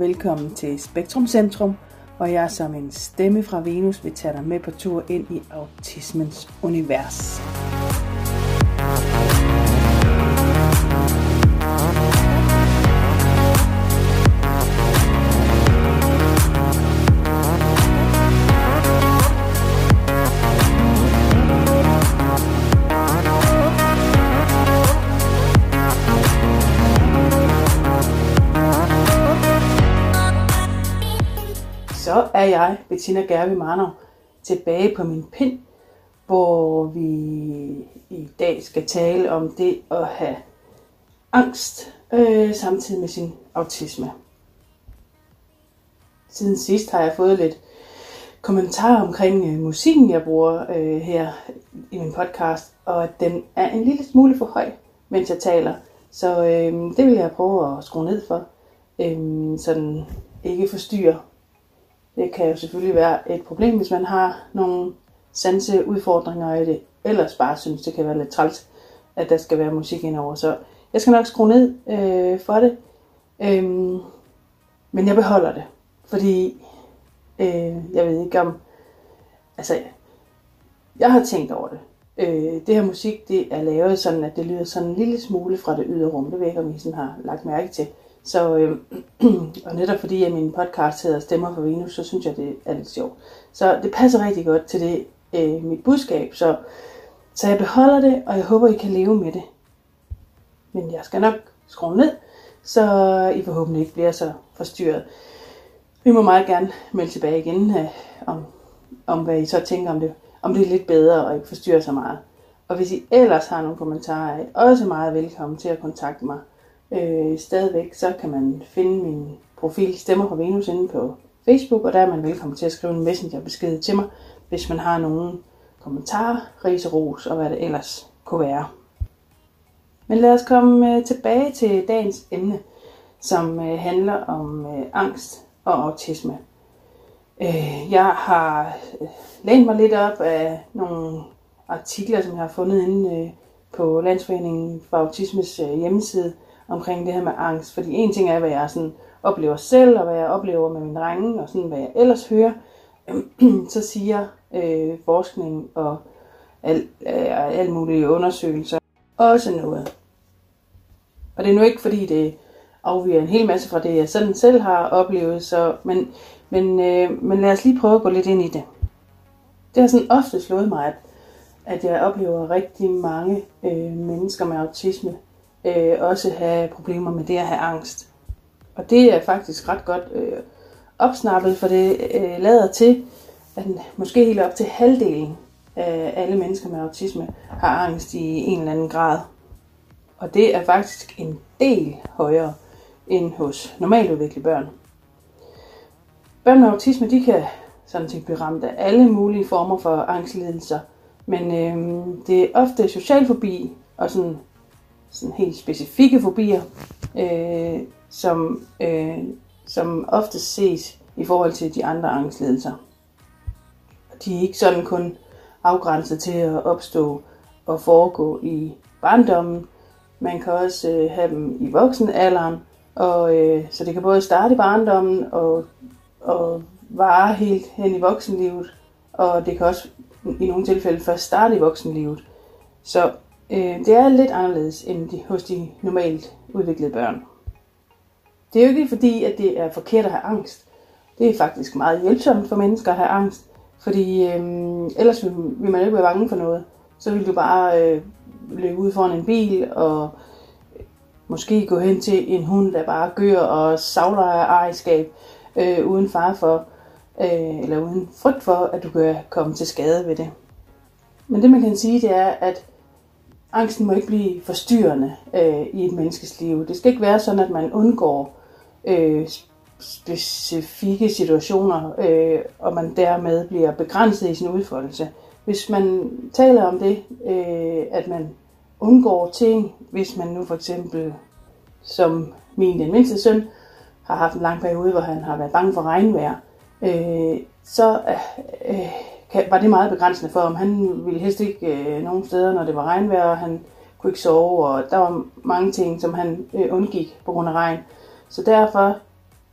og velkommen til Spektrum Centrum, hvor jeg som en stemme fra Venus vil tage dig med på tur ind i autismens univers. Er jeg, Bettina Gervi Marnov, tilbage på min pind, hvor vi i dag skal tale om det at have angst øh, samtidig med sin autisme. Siden sidst har jeg fået lidt kommentarer omkring øh, musikken, jeg bruger øh, her i min podcast, og at den er en lille smule for høj, mens jeg taler. Så øh, det vil jeg prøve at skrue ned for, øh, så den ikke forstyrrer det kan jo selvfølgelig være et problem, hvis man har nogle sanseudfordringer i det, ellers bare synes, det kan være lidt træls, at der skal være musik indover. Så jeg skal nok skrue ned øh, for det, øhm, men jeg beholder det, fordi øh, jeg ved ikke om, altså jeg har tænkt over det. Øh, det her musik, det er lavet sådan, at det lyder sådan en lille smule fra det ydre rum. Det ved jeg ikke, om I sådan har lagt mærke til. Så, øh, og netop fordi at min podcast hedder Stemmer for Venus, så synes jeg, det er lidt sjovt. Så det passer rigtig godt til det, øh, mit budskab. Så, så jeg beholder det, og jeg håber, I kan leve med det. Men jeg skal nok skrue ned, så I forhåbentlig ikke bliver så forstyrret. Vi må meget gerne melde tilbage igen øh, om, om, hvad I så tænker om det. Om det er lidt bedre og ikke forstyrrer så meget. Og hvis I ellers har nogle kommentarer, er I også meget velkommen til at kontakte mig Øh, stadigvæk så kan man finde min profil Stemmer fra Venus inde på Facebook, og der er man velkommen til at skrive en messengerbesked til mig, hvis man har nogle kommentarer, riseros og hvad det ellers kunne være. Men lad os komme øh, tilbage til dagens emne, som øh, handler om øh, angst og autisme. Jeg har øh, lænt mig lidt op af nogle artikler, som jeg har fundet inde på Landsforeningen for Autismes hjemmeside, omkring det her med angst. Fordi en ting er, hvad jeg sådan oplever selv, og hvad jeg oplever med min drenge, og sådan hvad jeg ellers hører. så siger øh, forskning og al, øh, al mulige undersøgelser også noget. Og det er nu ikke fordi det afviger en hel masse fra det, jeg sådan selv har oplevet, så, men, men, øh, men lad os lige prøve at gå lidt ind i det. Det har sådan ofte slået mig, at, at jeg oplever rigtig mange øh, mennesker med autisme, øh, også have problemer med det at have angst. Og det er faktisk ret godt øh, opsnappet, for det øh, lader til, at måske helt op til halvdelen af alle mennesker med autisme har angst i en eller anden grad. Og det er faktisk en del højere end hos normaludviklede børn. Børn med autisme, de kan sådan set blive ramt af alle mulige former for angstlidelser, men øh, det er ofte socialfobi og sådan sådan helt specifikke fobier, øh, som, øh, som ofte ses i forhold til de andre angstledelser. De er ikke sådan kun afgrænset til at opstå og foregå i barndommen. Man kan også øh, have dem i voksenalderen, og, øh, så det kan både starte i barndommen og, og vare helt hen i voksenlivet, og det kan også i nogle tilfælde først starte i voksenlivet. Så Øh, det er lidt anderledes end de, hos de normalt udviklede børn. Det er jo ikke fordi, at det er forkert at have angst. Det er faktisk meget hjælpsomt for mennesker at have angst, fordi øh, ellers vil, vil man ikke være bange for noget. Så vil du bare øh, løbe ud foran en bil og øh, måske gå hen til en hund, der bare gør og savler af ejerskab, øh, uden far for, øh, eller uden frygt for, at du kan komme til skade ved det. Men det man kan sige, det er, at angsten må ikke blive forstyrrende øh, i et menneskes liv. Det skal ikke være sådan, at man undgår øh, specifikke situationer, øh, og man dermed bliver begrænset i sin udfoldelse. Hvis man taler om det, øh, at man undgår ting, hvis man nu for eksempel, som min den mindste søn, har haft en lang periode, hvor han har været bange for regnvejr, øh, så øh, var det meget begrænsende for ham. Han ville helst ikke øh, nogen steder, når det var regnvejr, og han kunne ikke sove, og der var mange ting, som han øh, undgik på grund af regn. Så derfor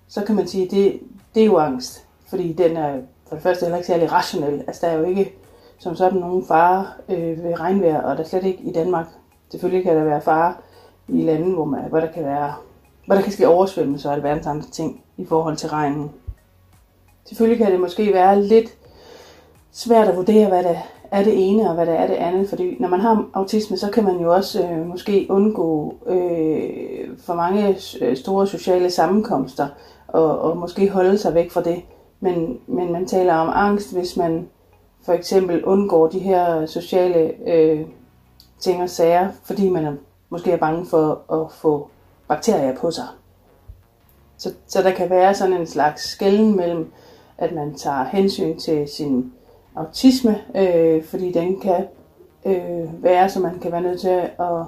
så kan man sige, at det, det er jo angst. Fordi den er for det første heller ikke særlig rationel. Altså der er jo ikke som sådan nogen fare øh, ved regnvejr, og der slet ikke i Danmark. Selvfølgelig kan der være fare i lande, hvor, man, hvor der kan være hvor der kan ske oversvømmelser og alverdens andre ting i forhold til regnen. Selvfølgelig kan det måske være lidt svært at vurdere, hvad der er det ene og hvad der er det andet, fordi når man har autisme, så kan man jo også øh, måske undgå øh, for mange øh, store sociale sammenkomster og, og måske holde sig væk fra det. Men, men man taler om angst, hvis man for eksempel undgår de her sociale øh, ting og sager, fordi man er, måske er bange for at få bakterier på sig. Så, så der kan være sådan en slags skælden mellem, at man tager hensyn til sin autisme, øh, fordi den kan øh, være, så man kan være nødt til at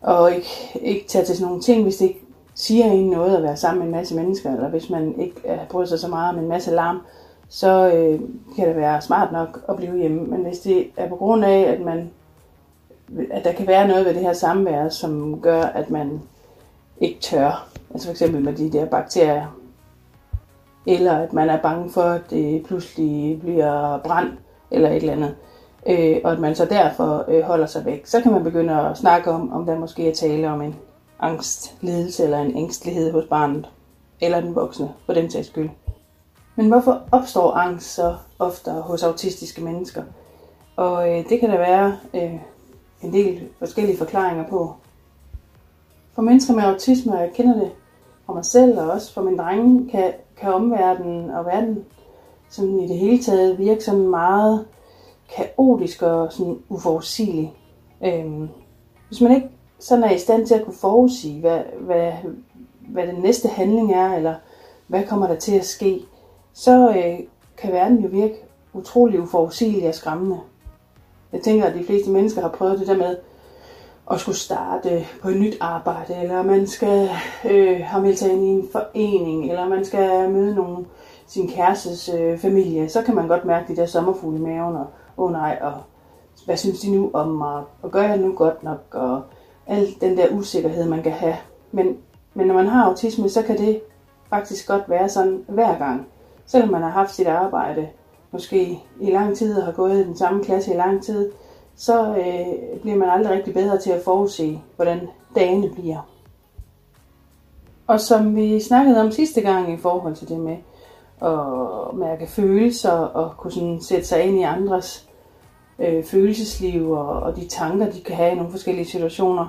og ikke, ikke tage til sådan nogle ting, hvis det ikke siger en noget at være sammen med en masse mennesker, eller hvis man ikke øh, bryder sig så meget om en masse larm, så øh, kan det være smart nok at blive hjemme. Men hvis det er på grund af, at man at der kan være noget ved det her samvær, som gør, at man ikke tør. Altså for eksempel med de der bakterier. Eller at man er bange for, at det pludselig bliver brand eller et eller andet. Øh, og at man så derfor øh, holder sig væk. Så kan man begynde at snakke om, om der måske er tale om en angstlidelse eller en ængstelighed hos barnet. Eller den voksne, for den sags skyld. Men hvorfor opstår angst så ofte hos autistiske mennesker? Og øh, det kan der være øh, en del forskellige forklaringer på. For mennesker med autisme, og jeg kender det fra mig selv, og også for min drenge, kan, kan omverdenen og verden sådan i det hele taget virke sådan meget kaotisk og sådan uforudsigelig. Øhm, hvis man ikke sådan er i stand til at kunne forudsige, hvad, hvad, hvad den næste handling er, eller hvad kommer der til at ske, så øh, kan verden jo virke utrolig uforudsigelig og skræmmende. Jeg tænker, at de fleste mennesker har prøvet det der med at skulle starte på et nyt arbejde, eller man skal øh, have meldt sig ind i en forening, eller man skal møde nogen, sin kærestes øh, familie, så kan man godt mærke de der sommerfugle i maven, og åh oh nej, og hvad synes de nu om mig, og gør jeg nu godt nok, og al den der usikkerhed, man kan have. Men, men når man har autisme, så kan det faktisk godt være sådan hver gang. Selvom man har haft sit arbejde måske i lang tid og har gået i den samme klasse i lang tid, så øh, bliver man aldrig rigtig bedre til at forudse, hvordan dagene bliver. Og som vi snakkede om sidste gang i forhold til det med at mærke følelser og kunne sådan sætte sig ind i andres øh, følelsesliv og, og de tanker, de kan have i nogle forskellige situationer,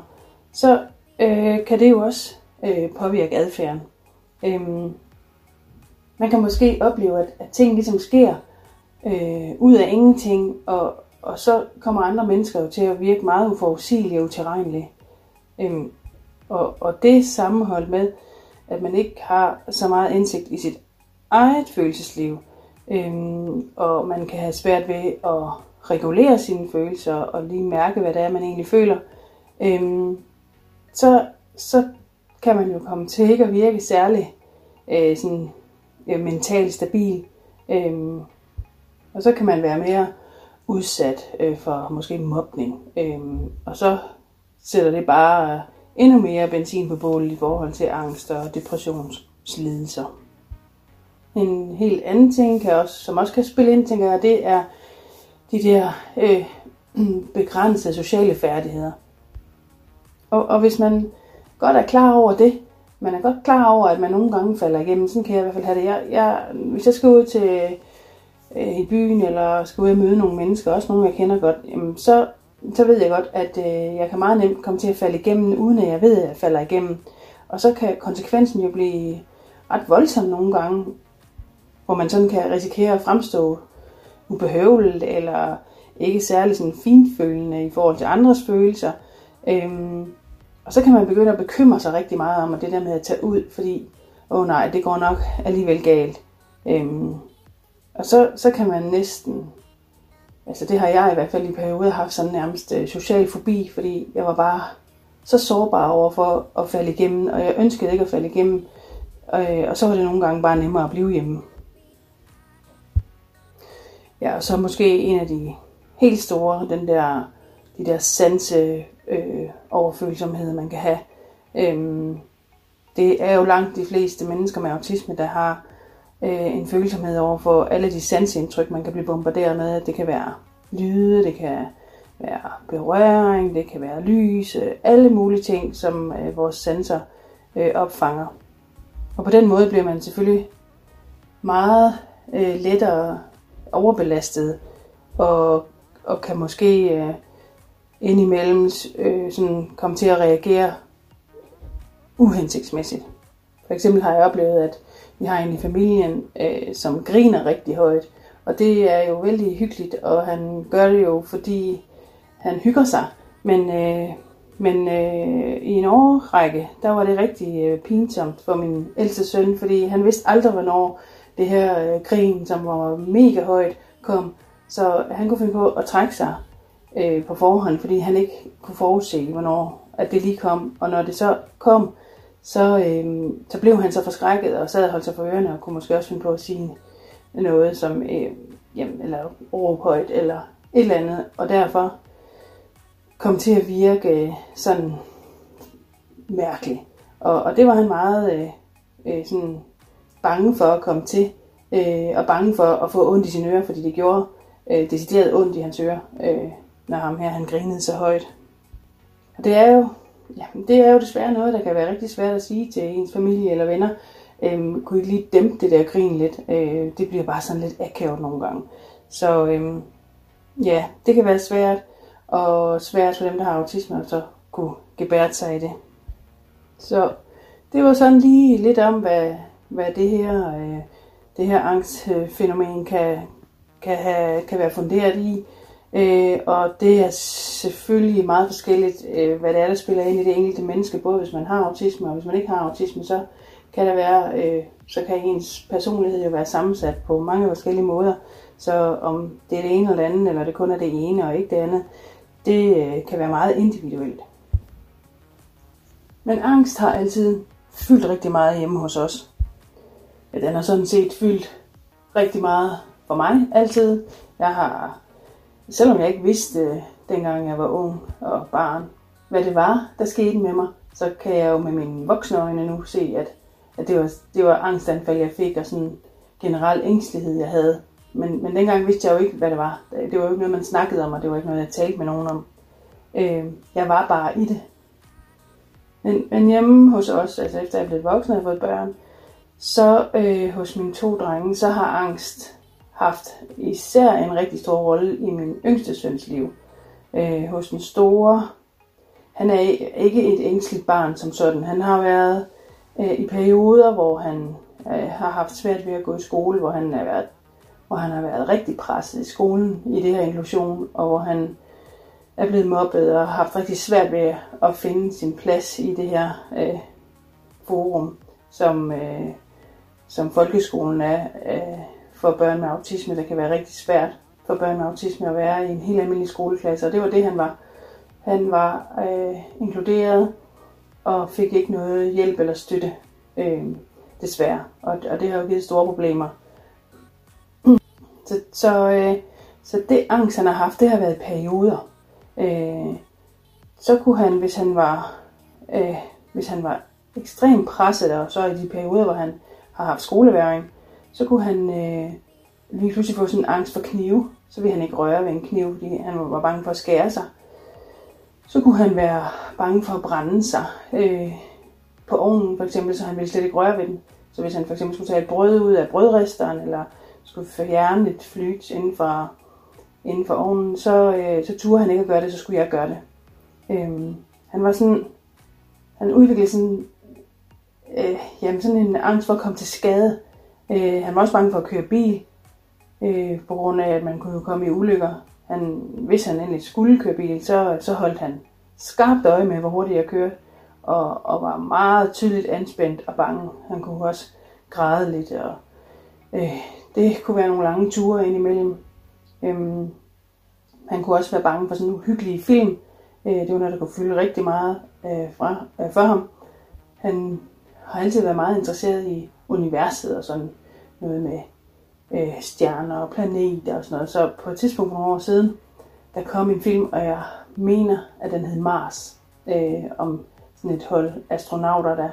så øh, kan det jo også øh, påvirke adfærden. Øhm, man kan måske opleve, at, at ting ligesom sker øh, ud af ingenting, og, og så kommer andre mennesker jo til at virke meget uforudsigelige og utilregnelige. Øhm, og, og det sammenholdt med, at man ikke har så meget indsigt i sit eget følelsesliv, øhm, og man kan have svært ved at regulere sine følelser og lige mærke, hvad det er, man egentlig føler, øhm, så, så kan man jo komme til ikke at virke særlig øh, sådan, øh, mentalt stabil. Øhm, og så kan man være mere udsat øh, for måske mobning. Øh, og så sætter det bare endnu mere benzin på bålet i forhold til angst og depressionslidelser. En helt anden ting, kan også, som også kan spille ind, tænker jeg, det er de der øh, begrænsede sociale færdigheder. Og, og hvis man godt er klar over det, man er godt klar over, at man nogle gange falder igennem, sådan kan jeg i hvert fald have det. Jeg, jeg, hvis jeg skal ud til øh, i byen, eller skal ud og møde nogle mennesker, også nogle jeg kender godt, jamen, så, så ved jeg godt, at øh, jeg kan meget nemt komme til at falde igennem, uden at jeg ved, at jeg falder igennem. Og så kan konsekvensen jo blive ret voldsom nogle gange, hvor man sådan kan risikere at fremstå ubehøveligt, eller ikke særlig sådan finfølende i forhold til andres følelser. Øhm, og så kan man begynde at bekymre sig rigtig meget om at det der med at tage ud, fordi, åh oh nej, det går nok alligevel galt. Øhm, og så, så kan man næsten, altså det har jeg i hvert fald i perioder haft sådan nærmest øh, social fobi, fordi jeg var bare så sårbar over for at falde igennem, og jeg ønskede ikke at falde igennem. Øh, og så var det nogle gange bare nemmere at blive hjemme. Ja, og så måske en af de helt store, den der, de der sanse øh, overfølsomhed, man kan have. Øhm, det er jo langt de fleste mennesker med autisme, der har øh, en følsomhed over for alle de sansindtryk, man kan blive bombarderet med. Det kan være lyde, det kan være berøring, det kan være lys, øh, alle mulige ting, som øh, vores sanser øh, opfanger. Og på den måde bliver man selvfølgelig meget øh, lettere overbelastet og, og kan måske øh, indimellem øh, sådan komme til at reagere uhensigtsmæssigt. For eksempel har jeg oplevet, at vi har en i familien, øh, som griner rigtig højt. Og det er jo vældig hyggeligt, og han gør det jo, fordi han hygger sig. Men, øh, men øh, i en årrække, der var det rigtig øh, pinsomt for min ældste søn, fordi han vidste aldrig, hvornår det her øh, grin, som var mega højt, kom. Så han kunne finde på at trække sig øh, på forhånd, fordi han ikke kunne forudse, hvornår at det lige kom. Og når det så kom, så, øh, så blev han så forskrækket og sad og holdt sig for ørerne og kunne måske også finde på at sige noget som øh, jamen, eller råb højt eller et eller andet. Og derfor kom til at virke øh, sådan mærkeligt. Og, og det var han meget øh, øh, sådan bange for at komme til, øh, og bange for at få ondt i sine ører, fordi det gjorde øh, decideret ondt i hans ører, øh, når ham her han grinede så højt. Og det er jo, ja, det er jo desværre noget, der kan være rigtig svært at sige til ens familie eller venner. Øhm, kunne I lige dæmpe det der grin lidt? Øh, det bliver bare sådan lidt akavet nogle gange. Så øhm, ja, det kan være svært, og svært for dem, der har autisme, at så kunne gebære sig i det. Så det var sådan lige lidt om, hvad, hvad det her, øh, det her angstfænomen kan, kan, have, kan være funderet i. Øh, og det er selvfølgelig meget forskelligt, øh, hvad det er, der spiller ind i det enkelte menneske, både hvis man har autisme og hvis man ikke har autisme, så kan der være, øh, så kan ens personlighed jo være sammensat på mange forskellige måder. Så om det er det ene eller det andet, eller det kun er det ene og ikke det andet, det øh, kan være meget individuelt. Men angst har altid fyldt rigtig meget hjemme hos os. Ja, den har sådan set fyldt rigtig meget for mig altid. Jeg har, selvom jeg ikke vidste, øh, dengang jeg var ung og barn, hvad det var, der skete med mig, så kan jeg jo med mine voksne øjne nu se, at, at det, var, det var angstanfald, jeg fik, og sådan generel ængstelighed, jeg havde. Men, men dengang vidste jeg jo ikke, hvad det var. Det var jo ikke noget, man snakkede om, og det var ikke noget, jeg talte med nogen om. Øh, jeg var bare i det. Men, men hjemme hos os, altså efter jeg blev voksen og havde fået børn, så øh, hos mine to drenge, så har angst haft især en rigtig stor rolle i min yngste søns liv. Øh, hos den store, han er ikke et ængstligt barn som sådan. Han har været øh, i perioder, hvor han øh, har haft svært ved at gå i skole, hvor han, er været, hvor han har været rigtig presset i skolen i det her inklusion, og hvor han er blevet mobbet og har haft rigtig svært ved at finde sin plads i det her øh, forum, som, øh, som folkeskolen er øh, for børn med autisme. Det kan være rigtig svært for børn med autisme at være i en helt almindelig skoleklasse, og det var det, han var. Han var øh, inkluderet og fik ikke noget hjælp eller støtte, øh, desværre. Og, og det har jo givet store problemer. Så, så, øh, så det angst, han har haft, det har været perioder øh, så kunne han, hvis han var, øh, hvis han var ekstremt presset, og så i de perioder, hvor han har haft skoleværing, så kunne han øh, lige pludselig få sådan en angst for knive. Så ville han ikke røre ved en kniv, fordi han var bange for at skære sig. Så kunne han være bange for at brænde sig øh, på ovnen, for eksempel, så han ville slet ikke røre ved den. Så hvis han for eksempel skulle tage et brød ud af brødristeren, eller skulle fjerne et flyt inden for inden for ovnen, så, øh, så turde han ikke at gøre det, så skulle jeg gøre det. Øh, han var sådan, han udviklede sådan, øh, jamen sådan en angst for at komme til skade. Øh, han var også bange for at køre bil, øh, på grund af, at man kunne komme i ulykker. Han, hvis han endelig skulle køre bil, så, så holdt han skarpt øje med, hvor hurtigt jeg kørte, og, og var meget tydeligt anspændt og bange. Han kunne også græde lidt, og øh, det kunne være nogle lange ture indimellem. Øhm, han kunne også være bange for sådan uhyggelige film. Øh, det var noget, der kunne fylde rigtig meget øh, fra, øh, for ham. Han har altid været meget interesseret i universet og sådan noget med øh, stjerner og planeter og sådan noget. Så på et tidspunkt for nogle år siden, der kom en film, og jeg mener, at den hed Mars, øh, om sådan et hold astronauter, der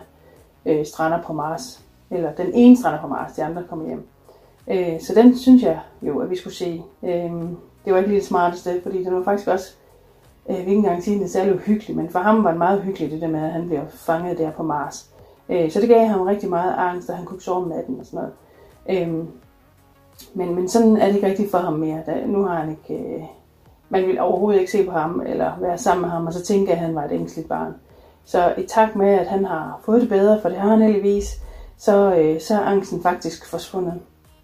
øh, strander på Mars. Eller den ene strander på Mars, de andre kommer hjem. Øh, så den synes jeg jo, at vi skulle se. Øh, det var ikke lige det smarteste, fordi den var faktisk også, øh, vi ikke engang sige, det er særlig uhyggelig, men for ham var det meget hyggeligt, det der med, at han bliver fanget der på Mars. Øh, så det gav ham rigtig meget angst, at han kunne ikke sove om natten og sådan noget. Øh, men, men sådan er det ikke rigtigt for ham mere. Da, nu har han ikke... Øh, man vil overhovedet ikke se på ham, eller være sammen med ham, og så tænke, at han var et ængstligt barn. Så i takt med, at han har fået det bedre, for det har han heldigvis, så, øh, så er angsten faktisk forsvundet.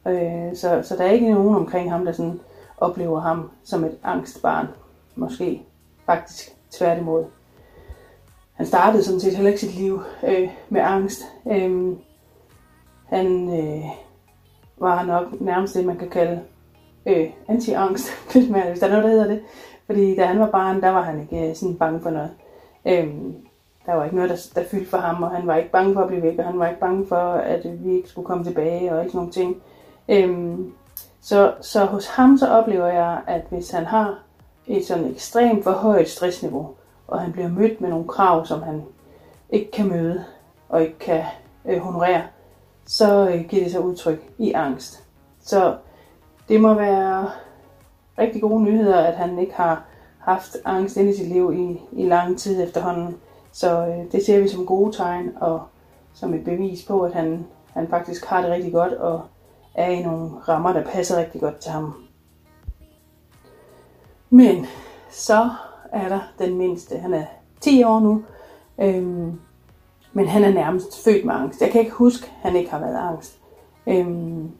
Øh, så, så der er ikke nogen omkring ham, der sådan oplever ham som et angstbarn. Måske faktisk tværtimod. Han startede sådan set heller ikke sit liv øh, med angst. Øh, han øh, var nok nærmest det, man kan kalde øh, anti-angst, hvis, man, hvis der er noget, der hedder det. Fordi da han var barn, der var han ikke øh, sådan bange for noget. Øh, der var ikke noget, der, der fyldte for ham, og han var ikke bange for at blive væk, og han var ikke bange for, at vi ikke skulle komme tilbage, og ikke sådan nogle ting. Øhm, så, så hos ham så oplever jeg, at hvis han har et sådan ekstremt for højt stressniveau, og han bliver mødt med nogle krav, som han ikke kan møde, og ikke kan øh, honorere, så øh, giver det sig udtryk i angst. Så det må være rigtig gode nyheder, at han ikke har haft angst ind i sit liv i, i lang tid efterhånden. Så øh, det ser vi som gode tegn, og som et bevis på, at han, han faktisk har det rigtig godt, og er i nogle rammer, der passer rigtig godt til ham. Men så er der den mindste. Han er 10 år nu, øhm, men han er nærmest født med angst. Jeg kan ikke huske, at han ikke har været angst. Øhm,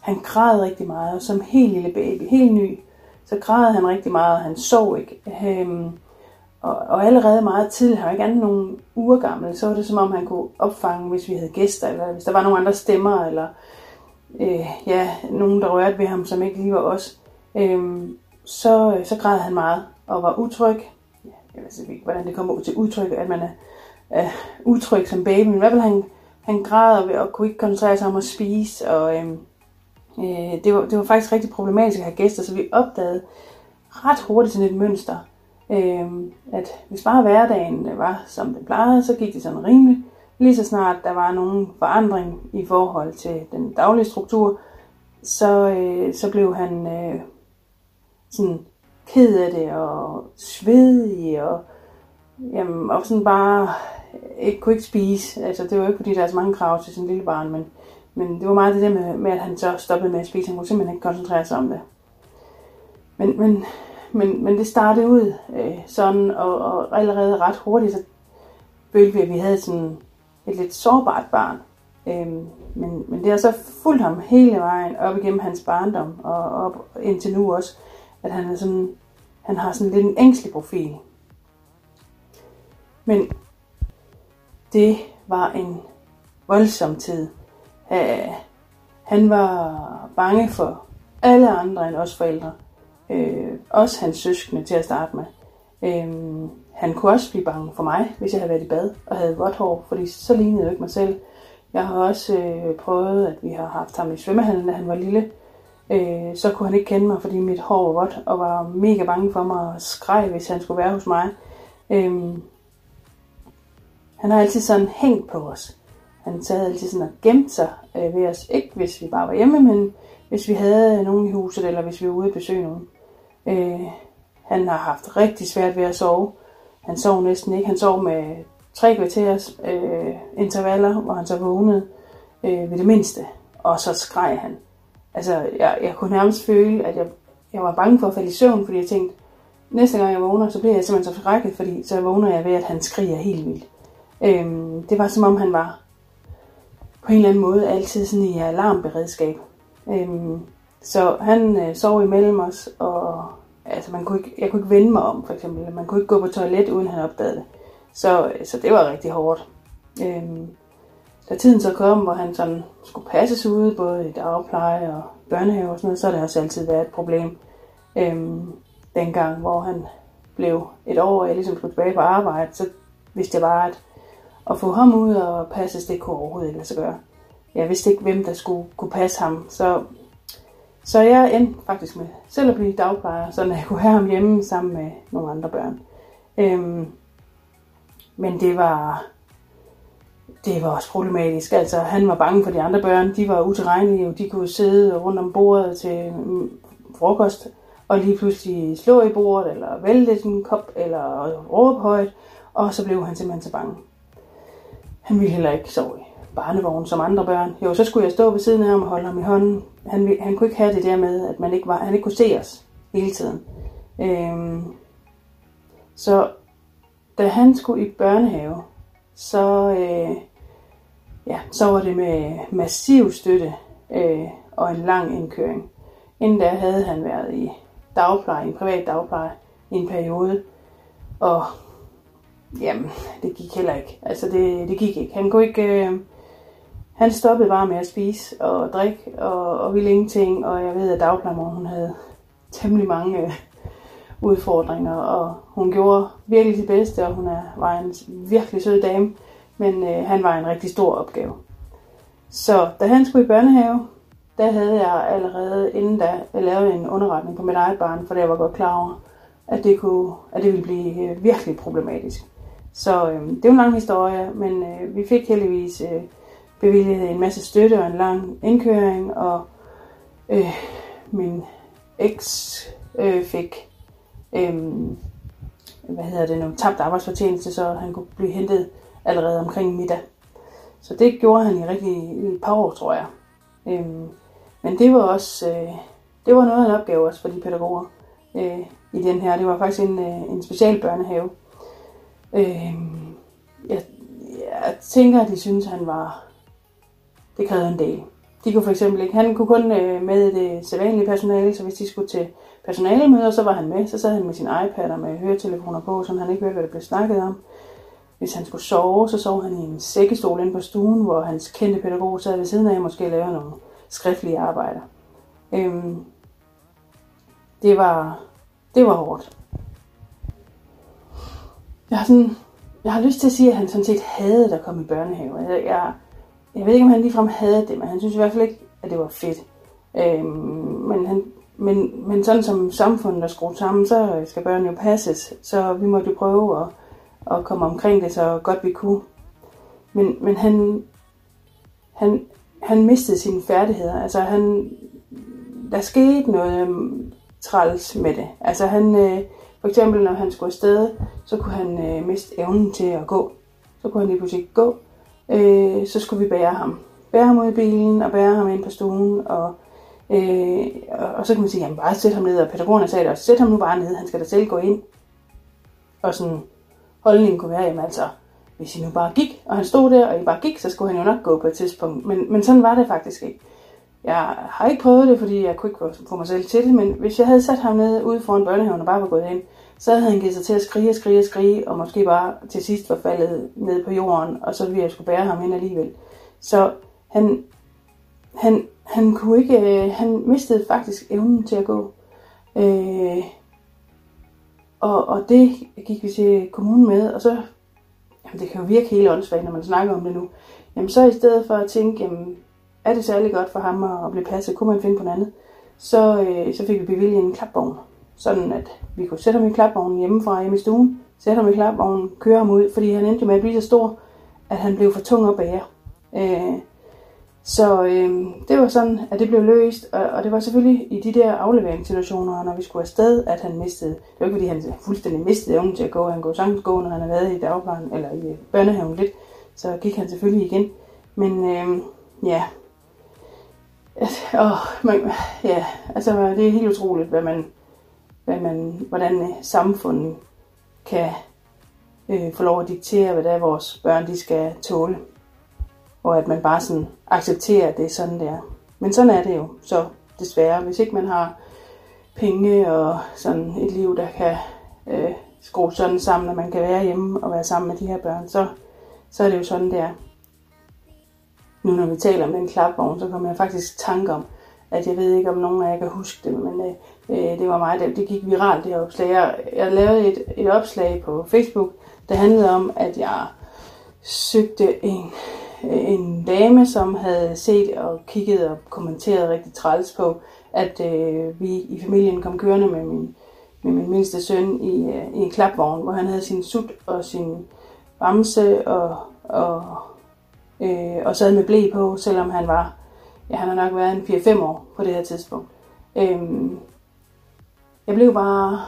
han græd rigtig meget, og som helt lille baby, helt ny, så græd han rigtig meget, han sov ikke. Øhm, og, og allerede meget tidligt, han var ikke andet nogen uger gammel, så var det som om han kunne opfange, hvis vi havde gæster, eller hvis der var nogle andre stemmer, eller øh, ja, nogen, der rørte ved ham, som ikke lige var os. Øhm, så, øh, så græd han meget og var utryg. Jeg ved ikke, hvordan det kommer ud til udtryk, at man er, er utryg som baby, men i hvert fald han, han græder ved at kunne ikke koncentrere sig om at spise, og øhm, øh, det, var, det var faktisk rigtig problematisk at have gæster, så vi opdagede ret hurtigt sådan et mønster, øh, at hvis bare hverdagen var som den plejede, så gik det sådan rimeligt. Lige så snart der var nogen forandring i forhold til den daglige struktur, så, øh, så blev han øh, sådan ked af det og svedig og, jamen, og sådan bare ikke kunne ikke spise. Altså, det var ikke fordi, der er så mange krav til sådan en lille barn, men, men det var meget det der med, med, at han så stoppede med at spise. Han kunne simpelthen ikke koncentrere sig om det. Men, men, men, men det startede ud øh, sådan, og, og allerede ret hurtigt, så følte vi, at vi havde sådan et lidt sårbart barn. Øhm, men, men det har så fulgt ham hele vejen op igennem hans barndom, og op indtil nu også, at han, er sådan, han har sådan lidt en ængstelig profil. Men det var en voldsom tid. Han var bange for alle andre end os forældre. Øh, også hans søskende til at starte med. Øh, han kunne også blive bange for mig, hvis jeg havde været i bad og havde vådt hår, fordi så lignede jeg ikke mig selv. Jeg har også øh, prøvet, at vi har haft ham i svømmehallen, da han var lille. Øh, så kunne han ikke kende mig, fordi mit hår var vådt, og var mega bange for mig og skreg, hvis han skulle være hos mig. Øh, han har altid sådan hængt på os. Han sad altid sådan og gemte sig øh, ved os. Ikke hvis vi bare var hjemme, men hvis vi havde nogen i huset, eller hvis vi var ude at besøge nogen. Øh, han har haft rigtig svært ved at sove. Han sov næsten ikke. Han sov med tre kvarters øh, intervaller, hvor han så vågnede øh, ved det mindste. Og så skreg han. Altså, jeg, jeg kunne nærmest føle, at jeg, jeg var bange for at falde i søvn, fordi jeg tænkte, næste gang jeg vågner, så bliver jeg simpelthen så forskrækket, fordi så vågner jeg ved, at han skriger helt vildt. Øhm, det var som om han var på en eller anden måde altid sådan i alarmberedskab. Øhm, så han øh, sov imellem os, og altså man kunne ikke, jeg kunne ikke vende mig om, for eksempel. Man kunne ikke gå på toilet, uden han opdagede det. Så, øh, så det var rigtig hårdt. Øhm, da tiden så kom, hvor han sådan skulle passes ude, både i dagpleje og børnehave og sådan noget, så har det også altid været et problem. Øhm, dengang, hvor han blev et år, og jeg ligesom skulle tilbage på arbejde, så hvis det var, at at få ham ud og passes, det kunne overhovedet ikke lade sig gøre. Jeg vidste ikke, hvem der skulle kunne passe ham, så så jeg endte faktisk med selv at blive dagplejer, så jeg kunne have ham hjemme sammen med nogle andre børn. Øhm, men det var, det var også problematisk. Altså, han var bange for de andre børn. De var utilregnelige, og de kunne sidde rundt om bordet til frokost, og lige pludselig slå i bordet, eller vælte en kop, eller råbe højt, og så blev han simpelthen så bange. Han ville heller ikke sove i barnevogn som andre børn. Jo, så skulle jeg stå ved siden af ham og holde ham i hånden. Han, han kunne ikke have det der med, at man ikke var, han ikke kunne se os hele tiden. Øhm, så da han skulle i børnehave, så, øh, ja, så var det med massiv støtte øh, og en lang indkøring. Inden da havde han været i dagpleje, en privat dagpleje, i en periode. Og jamen, det gik heller ikke. Altså, det, det gik ikke. Han kunne ikke... Øh, han stoppede bare med at spise og drikke og, og ville ingenting. Og jeg ved, at dagplejemor, hun havde temmelig mange øh, udfordringer, og hun gjorde virkelig det bedste, og hun er, var en virkelig sød dame, men øh, han var en rigtig stor opgave. Så da han skulle i børnehave, der havde jeg allerede inden da lavet en underretning på mit eget barn, for jeg var godt klar over, at det, kunne, at det ville blive øh, virkelig problematisk. Så øh, det er en lang historie, men øh, vi fik heldigvis øh, bevilget en masse støtte og en lang indkøring, og øh, min eks øh, fik øh, hvad hedder det nu, tabt arbejdsfortjeneste, så han kunne blive hentet allerede omkring middag. Så det gjorde han i rigtig i et par år, tror jeg. Øhm, men det var også øh, det var noget af en opgave også for de pædagoger øh, i den her. Det var faktisk en, øh, en special børnehave. Øh, jeg, jeg tænker, at de synes, han var... Det krævede en del. De kunne for eksempel ikke... Han kunne kun øh, med det øh, sædvanlige personale, så hvis de skulle til personalemøder, så var han med. Så sad han med sin iPad og med høretelefoner på, så han ikke hørte, hvad der blev snakket om. Hvis han skulle sove, så sov han i en sækkestol inde på stuen, hvor hans kendte pædagog sad ved siden af og måske lavede nogle skriftlige arbejder. Øhm, det var, det var hårdt. Jeg har, sådan, jeg har lyst til at sige, at han sådan set havde at komme i børnehave. Jeg, jeg, jeg ved ikke, om han ligefrem havde det, men han synes i hvert fald ikke, at det var fedt. Øhm, men, han, men, men sådan som samfundet er skruet sammen, så skal børn jo passes. Så vi måtte jo prøve at, og komme omkring det så godt vi kunne. Men, men han, han, han mistede sine færdigheder. Altså han, der skete noget øhm, træls med det. Altså han, øh, for eksempel når han skulle afsted, så kunne han øh, miste evnen til at gå. Så kunne han lige pludselig ikke gå. Øh, så skulle vi bære ham. Bære ham ud i bilen og bære ham ind på stuen. Og, øh, og, og så kan man sige, jamen bare sæt ham ned. Og pædagogerne sagde også, sæt ham nu bare ned, han skal da selv gå ind. Og sådan holdning kunne være, jamen altså, hvis I nu bare gik, og han stod der, og I bare gik, så skulle han jo nok gå på et tidspunkt. Men, men sådan var det faktisk ikke. Jeg har ikke prøvet det, fordi jeg kunne ikke få mig selv til det, men hvis jeg havde sat ham nede ude foran børnehaven og bare var gået ind, så havde han givet sig til at skrige og skrige og skrige, og måske bare til sidst var faldet ned på jorden, og så ville jeg skulle bære ham ind alligevel. Så han, han, han kunne ikke, øh, han mistede faktisk evnen til at gå. Øh, og, og det gik vi til kommunen med, og så, jamen det kan jo virke helt åndssvagt, når man snakker om det nu, jamen så i stedet for at tænke, jamen er det særlig godt for ham at blive passet, kunne man finde på noget andet, så, øh, så fik vi bevilget en klapvogn, sådan at vi kunne sætte ham i klapvognen hjemmefra hjemme i stuen, sætte ham i klapvognen, køre ham ud, fordi han endte med at blive så stor, at han blev for tung at bære. Øh, så øh, det var sådan, at det blev løst, og, og det var selvfølgelig i de der afleveringssituationer, når vi skulle afsted, at han mistede, det var ikke fordi han fuldstændig mistede evnen til at gå, han går sagtens gå, når han har været i dagplejen, eller i øh, børnehaven lidt, så gik han selvfølgelig igen. Men øh, ja, og man, ja, altså det er helt utroligt, hvad man, hvad man, hvordan øh, samfundet kan øh, få lov at diktere, hvad det er, vores børn de skal tåle og at man bare sådan accepterer, at det er sådan, det er. Men sådan er det jo, så desværre. Hvis ikke man har penge og sådan et liv, der kan øh, skrue sådan sammen, at man kan være hjemme og være sammen med de her børn, så, så er det jo sådan, det er. Nu når vi taler om den klapvogn, så kommer jeg faktisk tanke om, at jeg ved ikke, om nogen af jer kan huske det, men øh, øh det var mig, det, det gik viralt, det her opslag. Jeg, jeg lavede et, et opslag på Facebook, der handlede om, at jeg søgte en en dame, som havde set og kigget og kommenteret rigtig træls på, at øh, vi i familien kom kørende med min, med min mindste søn i, øh, i en klapvogn, hvor han havde sin sut og sin bamse og, og øh, og sad med blæ på, selvom han var, ja, han har nok været en 4-5 år på det her tidspunkt. Øh, jeg blev bare,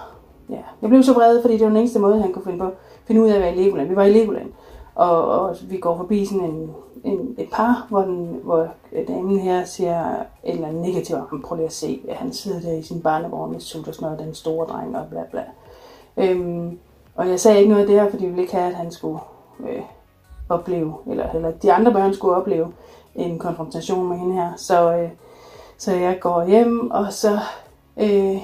ja, jeg blev så vred, fordi det var den eneste måde, han kunne finde, på, finde ud af at være i Legoland. Vi var i Legoland, og, og vi går forbi sådan en, en, et par, hvor, den, hvor damen her siger et eller andet negativt om, prøv lige at se, at han sidder der i sin barnevogn med sult og sådan noget, den store dreng og bla bla. Øhm, og jeg sagde ikke noget der, fordi vi ville ikke have, at han skulle øh, opleve, eller, eller de andre børn skulle opleve en konfrontation med hende her. Så, øh, så jeg går hjem, og så øh,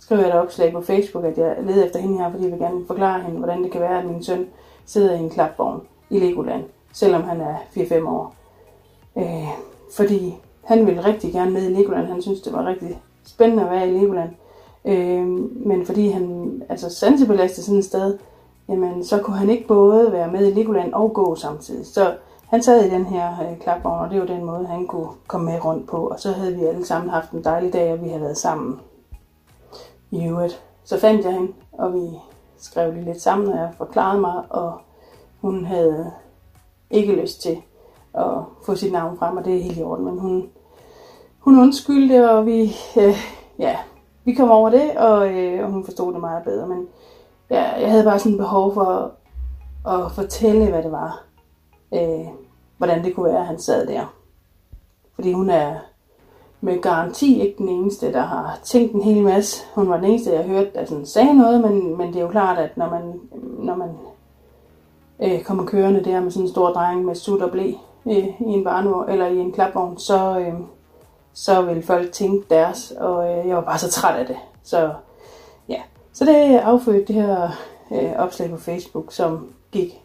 skriver jeg et opslag på Facebook, at jeg leder efter hende her, fordi jeg vil gerne forklare hende, hvordan det kan være, at min søn sidder i en klapvogn i Legoland, selvom han er 4-5 år. Øh, fordi han ville rigtig gerne med i Legoland. Han synes, det var rigtig spændende at være i Legoland. Øh, men fordi han altså sansebelastet sådan et sted, jamen så kunne han ikke både være med i Legoland og gå samtidig. Så han sad i den her øh, klapvogn, og det var den måde, han kunne komme med rundt på. Og så havde vi alle sammen haft en dejlig dag, og vi havde været sammen i øvrigt. Så fandt jeg hende, og vi skrev lige lidt sammen, og jeg forklarede mig, og hun havde ikke lyst til at få sit navn frem, og det er helt i orden, men hun, hun undskyldte, og vi, øh, ja, vi kom over det, og, øh, og hun forstod det meget bedre, men ja, jeg havde bare sådan et behov for at fortælle, hvad det var, øh, hvordan det kunne være, at han sad der. Fordi hun er med garanti ikke den eneste, der har tænkt en hel masse. Hun var den eneste, jeg hørte, der sådan sagde noget, men, men det er jo klart, at når man, når man øh, kommer kørende der med sådan en stor dreng med sut og blæ øh, i en barnevogn, eller i en klapvogn, så, øh, så vil folk tænke deres, og øh, jeg var bare så træt af det. Så ja, så det affødte det her øh, opslag på Facebook, som gik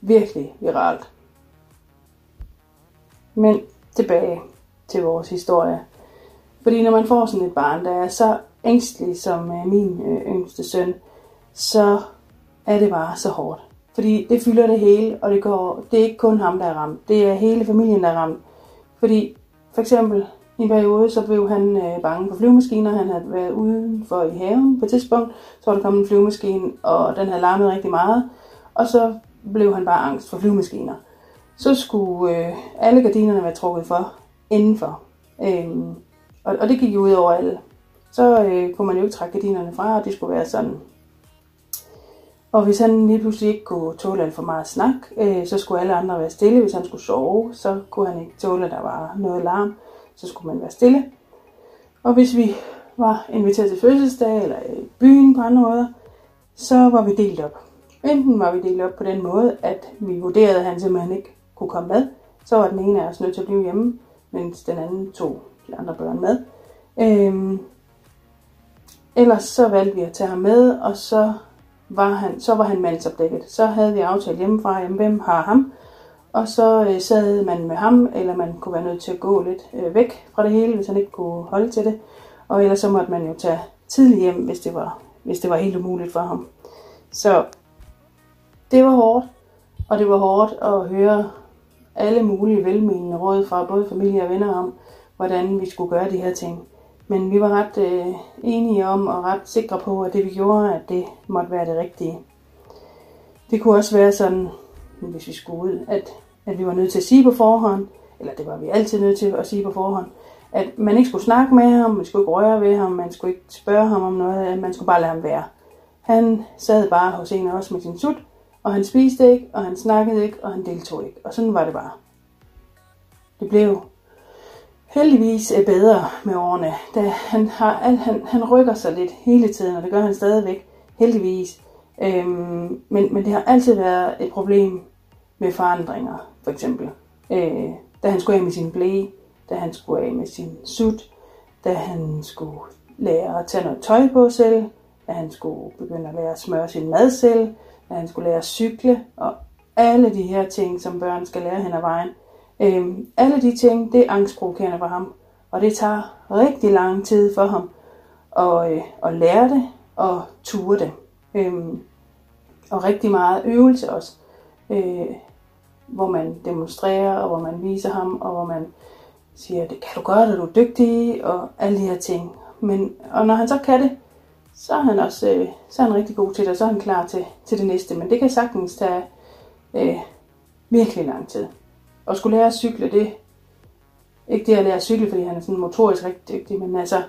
virkelig viralt. Men tilbage til vores historie. Fordi når man får sådan et barn, der er så ængstelig som øh, min øh, yngste søn, så er det bare så hårdt. Fordi det fylder det hele, og det, går, det er ikke kun ham, der er ramt. Det er hele familien, der er ramt. Fordi for eksempel i en periode, så blev han øh, bange for flyvemaskiner. Han havde været udenfor i haven på et tidspunkt. Så var der kommet en flyvemaskine, og den havde larmet rigtig meget. Og så blev han bare angst for flyvemaskiner. Så skulle øh, alle gardinerne være trukket for indenfor. Øhm, og, og det gik jo ud over alle. Så øh, kunne man jo ikke trække gardinerne fra, og det skulle være sådan. Og hvis han lige pludselig ikke kunne tåle alt for meget snak, øh, så skulle alle andre være stille. Hvis han skulle sove, så kunne han ikke tåle, at der var noget larm. Så skulle man være stille. Og hvis vi var inviteret til fødselsdag eller i byen på andre måder, så var vi delt op. Enten var vi delt op på den måde, at vi vurderede, at han simpelthen ikke kunne komme med. Så var den ene af os nødt til at blive hjemme, mens den anden tog de andre børn med. Øhm, ellers så valgte vi at tage ham med, og så var han, så var han mandsopdækket. Så havde vi aftalt hjemmefra, jamen, hvem har ham? Og så øh, sad man med ham, eller man kunne være nødt til at gå lidt øh, væk fra det hele, hvis han ikke kunne holde til det. Og ellers så måtte man jo tage tidligt hjem, hvis det var, hvis det var helt umuligt for ham. Så det var hårdt, og det var hårdt at høre alle mulige velmenende råd fra både familie og venner om, hvordan vi skulle gøre de her ting. Men vi var ret øh, enige om og ret sikre på, at det vi gjorde, at det måtte være det rigtige. Det kunne også være sådan, hvis vi skulle ud, at, at vi var nødt til at sige på forhånd, eller det var vi altid nødt til at sige på forhånd, at man ikke skulle snakke med ham, man skulle ikke røre ved ham, man skulle ikke spørge ham om noget, man skulle bare lade ham være. Han sad bare hos en af os med sin sut, og han spiste ikke, og han snakkede ikke, og han deltog ikke. Og sådan var det bare. Det blev heldigvis eh, bedre med årene. Da han, har, han, han rykker sig lidt hele tiden, og det gør han stadigvæk, heldigvis. Øhm, men, men det har altid været et problem med forandringer, for eksempel. Øh, da han skulle af med sin blæ, da han skulle af med sin sut, da han skulle lære at tage noget tøj på selv, da han skulle begynde at lære at smøre sin mad selv, at han skulle lære at cykle, og alle de her ting, som børn skal lære hen ad vejen. Øhm, alle de ting, det er angstprovokerende for ham, og det tager rigtig lang tid for ham at, øh, at lære det og ture det. Øhm, og rigtig meget øvelse også, øh, hvor man demonstrerer, og hvor man viser ham, og hvor man siger, det kan du gøre, det er dygtig, og alle de her ting. Men, og når han så kan det, så er han også øh, så er han rigtig god til det, og så er han klar til, til det næste. Men det kan sagtens tage øh, virkelig lang tid. Og skulle lære at cykle, det ikke det at lære at cykle, fordi han er sådan motorisk rigtig dygtig, men altså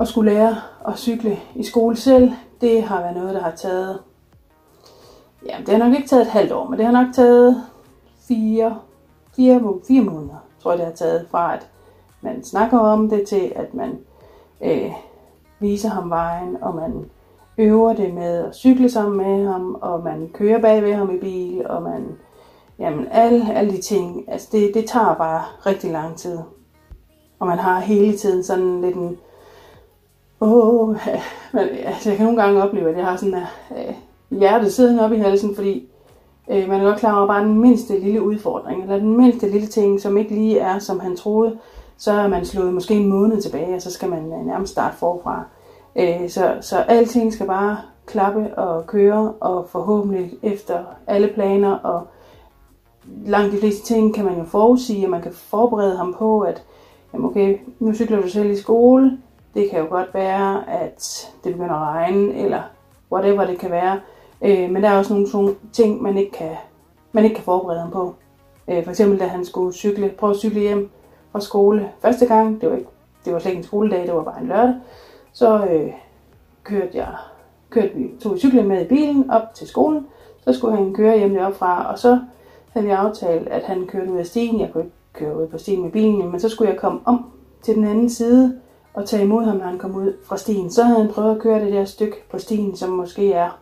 at skulle lære at cykle i skole selv, det har været noget, der har taget, ja, det har nok ikke taget et halvt år, men det har nok taget fire, fire, fire måneder, tror jeg det har taget fra, at man snakker om det til, at man øh, viser ham vejen, og man øver det med at cykle sammen med ham, og man kører bag ved ham i bil, og man, jamen alle, alle de ting, altså det, det tager bare rigtig lang tid. Og man har hele tiden sådan lidt en, åh, men, altså jeg kan nogle gange opleve, at jeg har sådan en øh, hjertet siddende op i halsen, fordi øh, man er godt klar over bare den mindste lille udfordring, eller den mindste lille ting, som ikke lige er, som han troede, så er man slået måske en måned tilbage, og så skal man øh, nærmest starte forfra. Øh, så, så alting skal bare klappe og køre, og forhåbentlig efter alle planer, og langt de fleste ting kan man jo forudsige, og man kan forberede ham på, at jamen okay, nu cykler du selv i skole, det kan jo godt være, at det begynder at regne, eller whatever det kan være. Øh, men der er også nogle ting, man ikke kan, man ikke kan forberede ham på. Øh, for eksempel da han skulle cykle, prøve at cykle hjem fra skole første gang, det var, ikke, det var slet ikke en skoledag, det var bare en lørdag, så øh, kørte jeg, kørte vi, tog cyklen med i bilen op til skolen, så skulle han køre hjem deroppe fra, og så havde vi aftalt, at han kørte ud af stien, jeg kunne ikke køre ud på stien med bilen, men så skulle jeg komme om til den anden side, og tage imod ham, når han kom ud fra stien. Så havde han prøvet at køre det der stykke på stien, som måske er,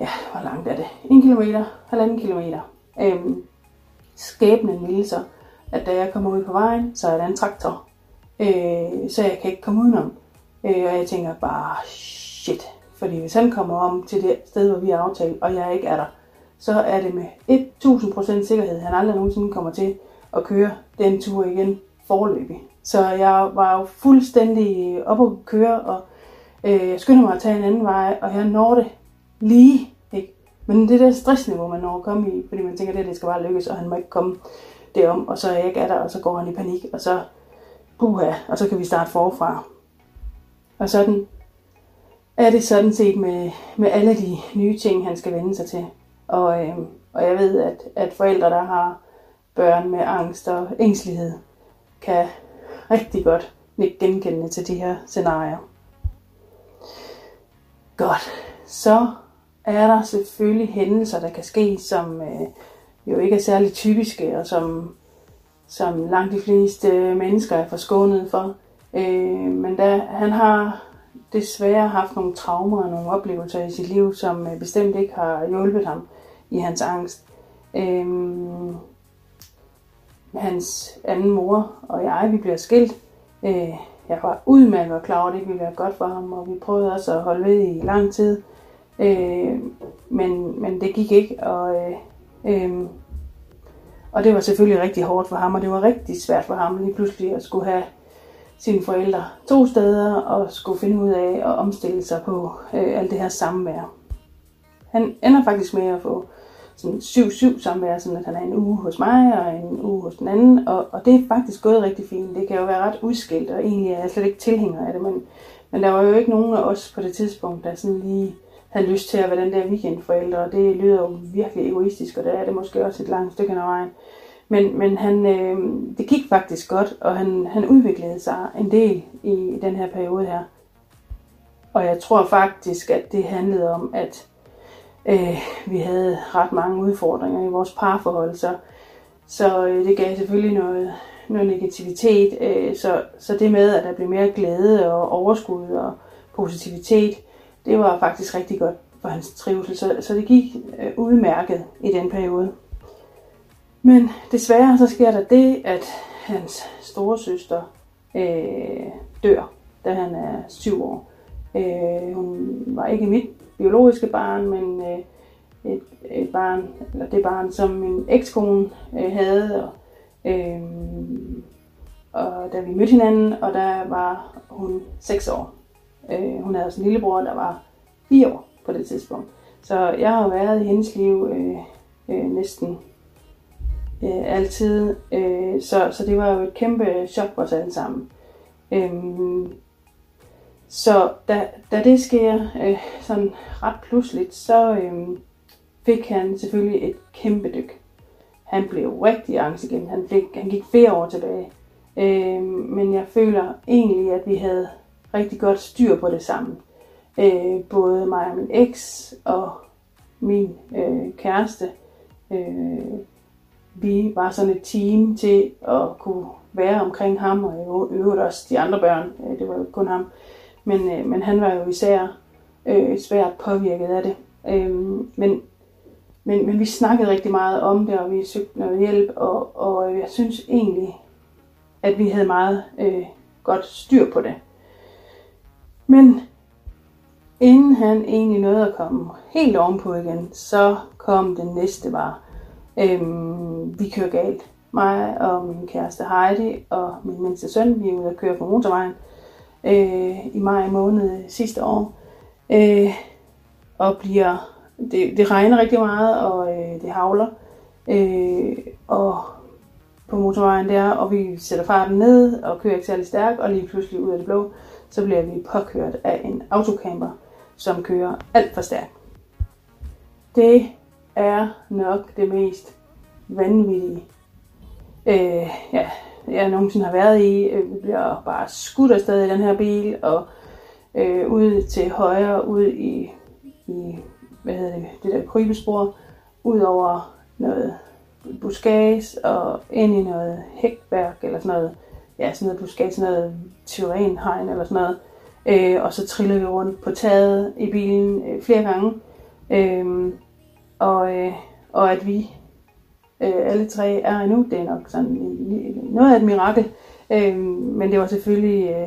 ja, hvor langt er det? En kilometer, halvanden kilometer. Øhm, skæbnen ville så, at da jeg kommer ud på vejen, så er der en traktor. Øh, så jeg kan ikke komme udenom. Øh, og jeg tænker bare, shit. Fordi hvis han kommer om til det sted, hvor vi har aftalt, og jeg ikke er der, så er det med 1000% sikkerhed, at han aldrig nogensinde kommer til at køre den tur igen forløbig. Så jeg var jo fuldstændig op at køre, og øh, jeg skynder mig at tage en anden vej, og jeg når det lige. Ikke? Men det der stressniveau, man når at komme i, fordi man tænker, at det, det skal bare lykkes, og han må ikke komme derom, og så er jeg ikke er der, og så går han i panik, og så, buha, og så kan vi starte forfra. Og sådan er det sådan set med, med alle de nye ting, han skal vende sig til. Og, øh, og jeg ved, at, at forældre, der har børn med angst og ængstelighed, kan rigtig godt nikke genkendende til de her scenarier. Godt. Så er der selvfølgelig hændelser, der kan ske, som øh, jo ikke er særlig typiske, og som, som langt de fleste mennesker er forskånet for. Øh, men da, han har desværre haft nogle traumer og nogle oplevelser i sit liv, som øh, bestemt ikke har hjulpet ham i hans angst. Øh, hans anden mor og jeg, vi bliver skilt. Øh, jeg var udmærket klar over, at det ikke ville være godt for ham, og vi prøvede også at holde ved i lang tid. Øh, men, men det gik ikke, og, øh, Øhm, og det var selvfølgelig rigtig hårdt for ham, og det var rigtig svært for ham lige pludselig at skulle have sine forældre to steder, og skulle finde ud af at omstille sig på øh, alt det her samvær. Han ender faktisk med at få sådan 7-7 samvær, sådan at han er en uge hos mig og en uge hos den anden, og, og det er faktisk gået rigtig fint. Det kan jo være ret udskilt, og egentlig er jeg slet ikke tilhænger af det, men, men der var jo ikke nogen af os på det tidspunkt, der sådan lige havde lyst til at være den der weekendforælder, og det lyder jo virkelig egoistisk, og det er det måske også et langt stykke af vejen. Men, men han, øh, det gik faktisk godt, og han, han udviklede sig en del i den her periode her. Og jeg tror faktisk, at det handlede om, at øh, vi havde ret mange udfordringer i vores parforhold, så, så øh, det gav selvfølgelig noget, noget negativitet. Øh, så, så det med, at der blev mere glæde og overskud og positivitet, det var faktisk rigtig godt for hans trivsel. Så, så det gik øh, udmærket i den periode. Men desværre så sker der det, at hans store søster øh, dør, da han er syv år. Øh, hun var ikke mit biologiske barn, men øh, et, et barn, eller det barn, som min ekskone øh, havde. Og, øh, og da vi mødte hinanden, og der var hun 6 år. Øh, hun havde også en lillebror, der var 4 år på det tidspunkt. Så jeg har været i hendes liv øh, øh, næsten øh, altid. Øh, så, så det var jo et kæmpe chok for os alle sammen. Øh, så da, da det sker øh, sådan ret pludseligt, så øh, fik han selvfølgelig et kæmpe dyk. han blev rigtig angst igen. Han, fik, han gik flere år tilbage. Øh, men jeg føler egentlig, at vi havde rigtig godt styr på det sammen. Øh, både mig og min eks og min øh, kæreste. Øh, vi var sådan et team til at kunne være omkring ham, og i øvrigt også de andre børn. Øh, det var jo kun ham. Men, øh, men han var jo især øh, svært påvirket af det. Øh, men, men, men vi snakkede rigtig meget om det, og vi søgte noget hjælp, og, og jeg synes egentlig, at vi havde meget øh, godt styr på det. Men inden han egentlig nåede at komme helt ovenpå igen, så kom den næste bare. Øhm, vi kører galt. Mig og min kæreste Heidi og min mindste søn, vi er ude at køre på motorvejen øh, i maj måned sidste år. Øh, og bliver, det, det regner rigtig meget, og øh, det havler. Øh, og på motorvejen der, og vi sætter farten ned og kører ikke særlig stærkt, og lige pludselig ud af det blå, så bliver vi påkørt af en autocamper, som kører alt for stærkt. Det er nok det mest vanvittige, øh, ja, jeg nogensinde har været i. Øh, vi bliver bare skudt afsted i den her bil, og øh, ud til højre, ud i, i hvad hedder det, det der krybespor, ud over noget buskage og ind i noget hækværk eller sådan noget, ja, sådan noget buskage, sådan noget tyrenhegn eller sådan noget. Øh, og så triller vi rundt på taget i bilen øh, flere gange. Øh, og, øh, og at vi øh, alle tre er endnu, det er nok sådan noget af et mirakel. Øh, men det var selvfølgelig øh,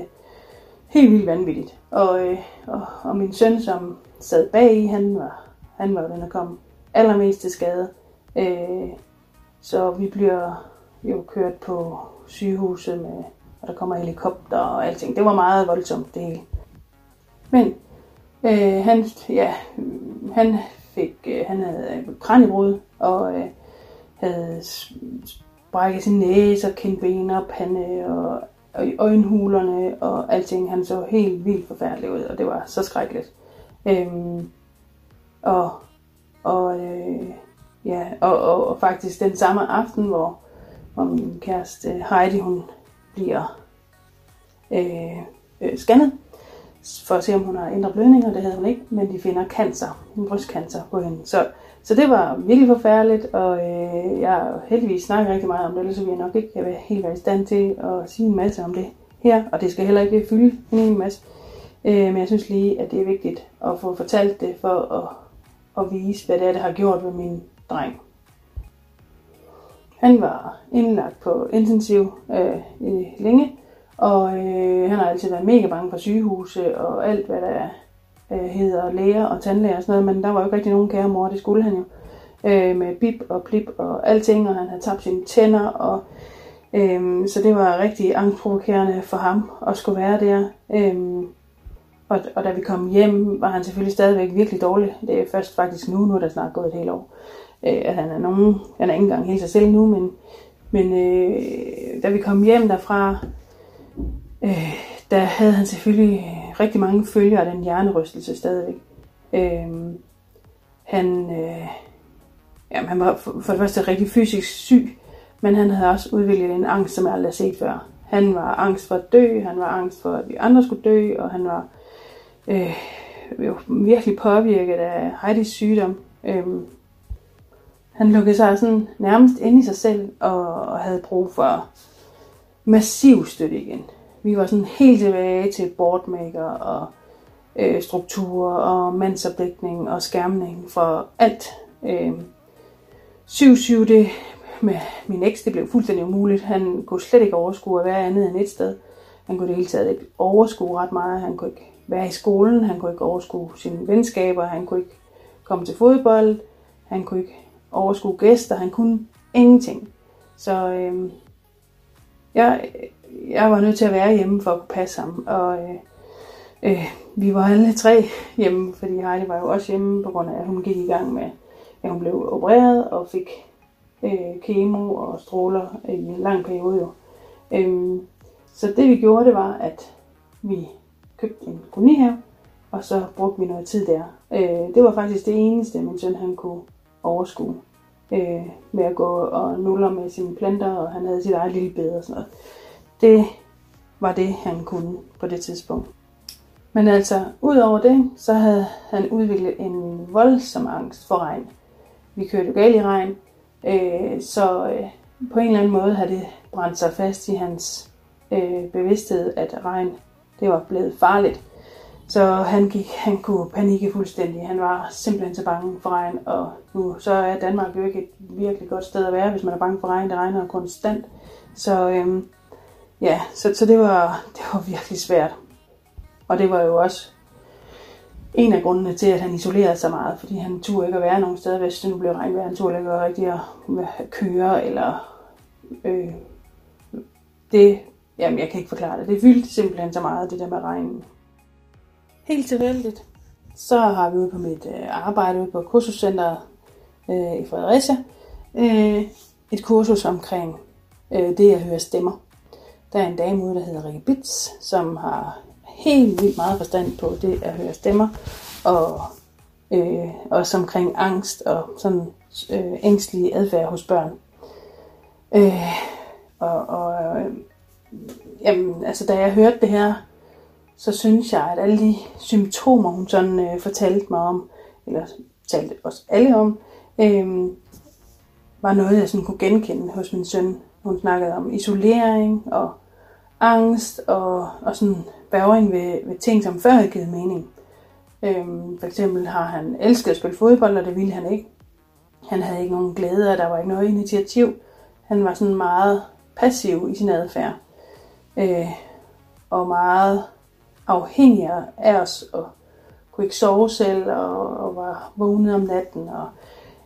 helt vildt vanvittigt. Og, øh, og, og min søn, som sad bag i, han var, han var den, der kom allermest til skade. Øh, så vi bliver jo kørt på sygehuset med, og der kommer helikopter og alting. Det var meget voldsomt det hele. Men øh, han, ja, han fik, øh, han havde øh, kranjebrud og øh, havde brækket sin næse og kindben og pande og, og øjenhulerne og alting. Han så helt vildt forfærdelig ud, og det var så skrækkeligt. Øhm, og og øh, ja, og, og, og faktisk den samme aften, hvor, hvor min kæreste Heidi, hun bliver øh, øh, scannet, for at se, om hun har indre blødninger. Det havde hun ikke, men de finder cancer, en brystcancer på hende. Så, så det var virkelig forfærdeligt, og øh, jeg heldigvis snakker rigtig meget om det, så vi nok ikke være helt være i stand til at sige en masse om det her, og det skal heller ikke fylde en hel masse. Øh, men jeg synes lige, at det er vigtigt at få fortalt det for at, at vise, hvad det er, det har gjort ved min dreng. Han var indlagt på intensiv øh, i længe, og øh, han har altid været mega bange for sygehuse og alt, hvad der øh, hedder læger og tandlæger og sådan noget, men der var jo ikke rigtig nogen kære mor, det skulle han jo. Øh, med bip og plip og alting, og han havde tabt sine tænder, og øh, så det var rigtig angstprovokerende for ham at skulle være der. Øh, og, og da vi kom hjem, var han selvfølgelig stadigvæk virkelig dårlig. Det er først faktisk nu, nu er der snart gået et helt år, øh, at han er nogen, han er ikke engang helt sig selv nu, men, men øh, da vi kom hjem derfra, øh, der havde han selvfølgelig rigtig mange følger af den hjernerystelse stadigvæk. Øh, han, øh, jamen, han var for, for det første rigtig fysisk syg, men han havde også udviklet en angst, som jeg aldrig har set før. Han var angst for at dø, han var angst for, at vi andre skulle dø, og han var øh, jo virkelig påvirket af Heidis sygdom. Øh, han lukkede sig sådan nærmest ind i sig selv, og, havde brug for massiv støtte igen vi var sådan helt tilbage til boardmaker og øh, strukturer og mandsopdækning og skærmning for alt. Øh, 7-7 det med min eks, det blev fuldstændig umuligt. Han kunne slet ikke overskue at være andet end et sted. Han kunne det hele taget ikke overskue ret meget. Han kunne ikke være i skolen. Han kunne ikke overskue sine venskaber. Han kunne ikke komme til fodbold. Han kunne ikke overskue gæster. Han kunne ingenting. Så øh, jeg jeg var nødt til at være hjemme for at kunne passe ham. Og øh, øh, vi var alle tre hjemme, fordi Heidi var jo også hjemme, på grund af, at hun gik i gang med, at hun blev opereret og fik øh, kemo og stråler i en lang periode. Jo. Øh, så det vi gjorde, det var, at vi købte en kolonihave, og så brugte vi noget tid der. Øh, det var faktisk det eneste, min søn han kunne overskue. øh, med at gå og nuller med sine planter, og han havde sit eget lille bed og sådan noget. Det var det, han kunne på det tidspunkt. Men altså, udover det, så havde han udviklet en voldsom angst for regn. Vi kørte jo galt i regn, øh, så øh, på en eller anden måde havde det brændt sig fast i hans øh, bevidsthed, at regn det var blevet farligt. Så han, gik, han kunne panikke fuldstændig. Han var simpelthen så bange for regn, og nu så er Danmark jo ikke et virkelig godt sted at være, hvis man er bange for regn. Det regner konstant. Så øhm, ja, så, så det, var, det var virkelig svært. Og det var jo også en af grundene til, at han isolerede sig meget, fordi han turde ikke at være nogen steder, hvis det nu blev regnvejr. Han turde ikke at rigtig at øh, køre, eller øh, det, jamen jeg kan ikke forklare det. Det fyldte simpelthen så meget, det der med regnen. Helt tilfældigt, så har vi ude på mit øh, arbejde ude på kursuscenteret øh, i Fredericia, øh, et kursus omkring øh, det at høre stemmer. Der er en dame ude, der hedder Rikke Bits, som har helt vildt meget forstand på det at høre stemmer, og øh, også omkring angst og sådan øh, ængstelig adfærd hos børn. Øh, og og øh, jamen, altså, da jeg hørte det her, så synes jeg, at alle de symptomer, hun sådan øh, fortalte mig om, eller talte os alle om, øh, var noget, jeg sådan kunne genkende hos min søn. Hun snakkede om isolering og angst og, og sådan bæring ved, ved ting, som før havde givet mening. Øhm, for eksempel har han elsket at spille fodbold, og det ville han ikke. Han havde ikke nogen glæde, og der var ikke noget initiativ. Han var sådan meget passiv i sin adfærd. Øh, og meget afhængig af os, og kunne ikke sove selv, og, og var vågnet om natten, og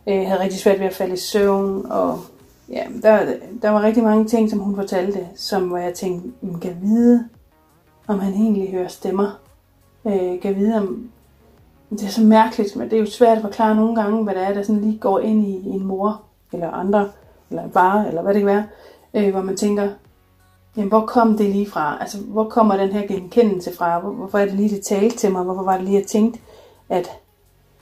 øh, havde rigtig svært ved at falde i søvn, og ja, der, der var rigtig mange ting, som hun fortalte, som hvor jeg tænkte, man kan vide, om han egentlig hører stemmer. Øh, kan vide, om det er så mærkeligt, men det er jo svært at forklare nogle gange, hvad det er, der sådan lige går ind i en mor, eller andre, eller en far, eller hvad det kan være, øh, hvor man tænker, jamen hvor kom det lige fra? Altså, hvor kommer den her genkendelse fra? Hvorfor er det lige, det talte til mig? Hvorfor var det lige, jeg tænkte, at,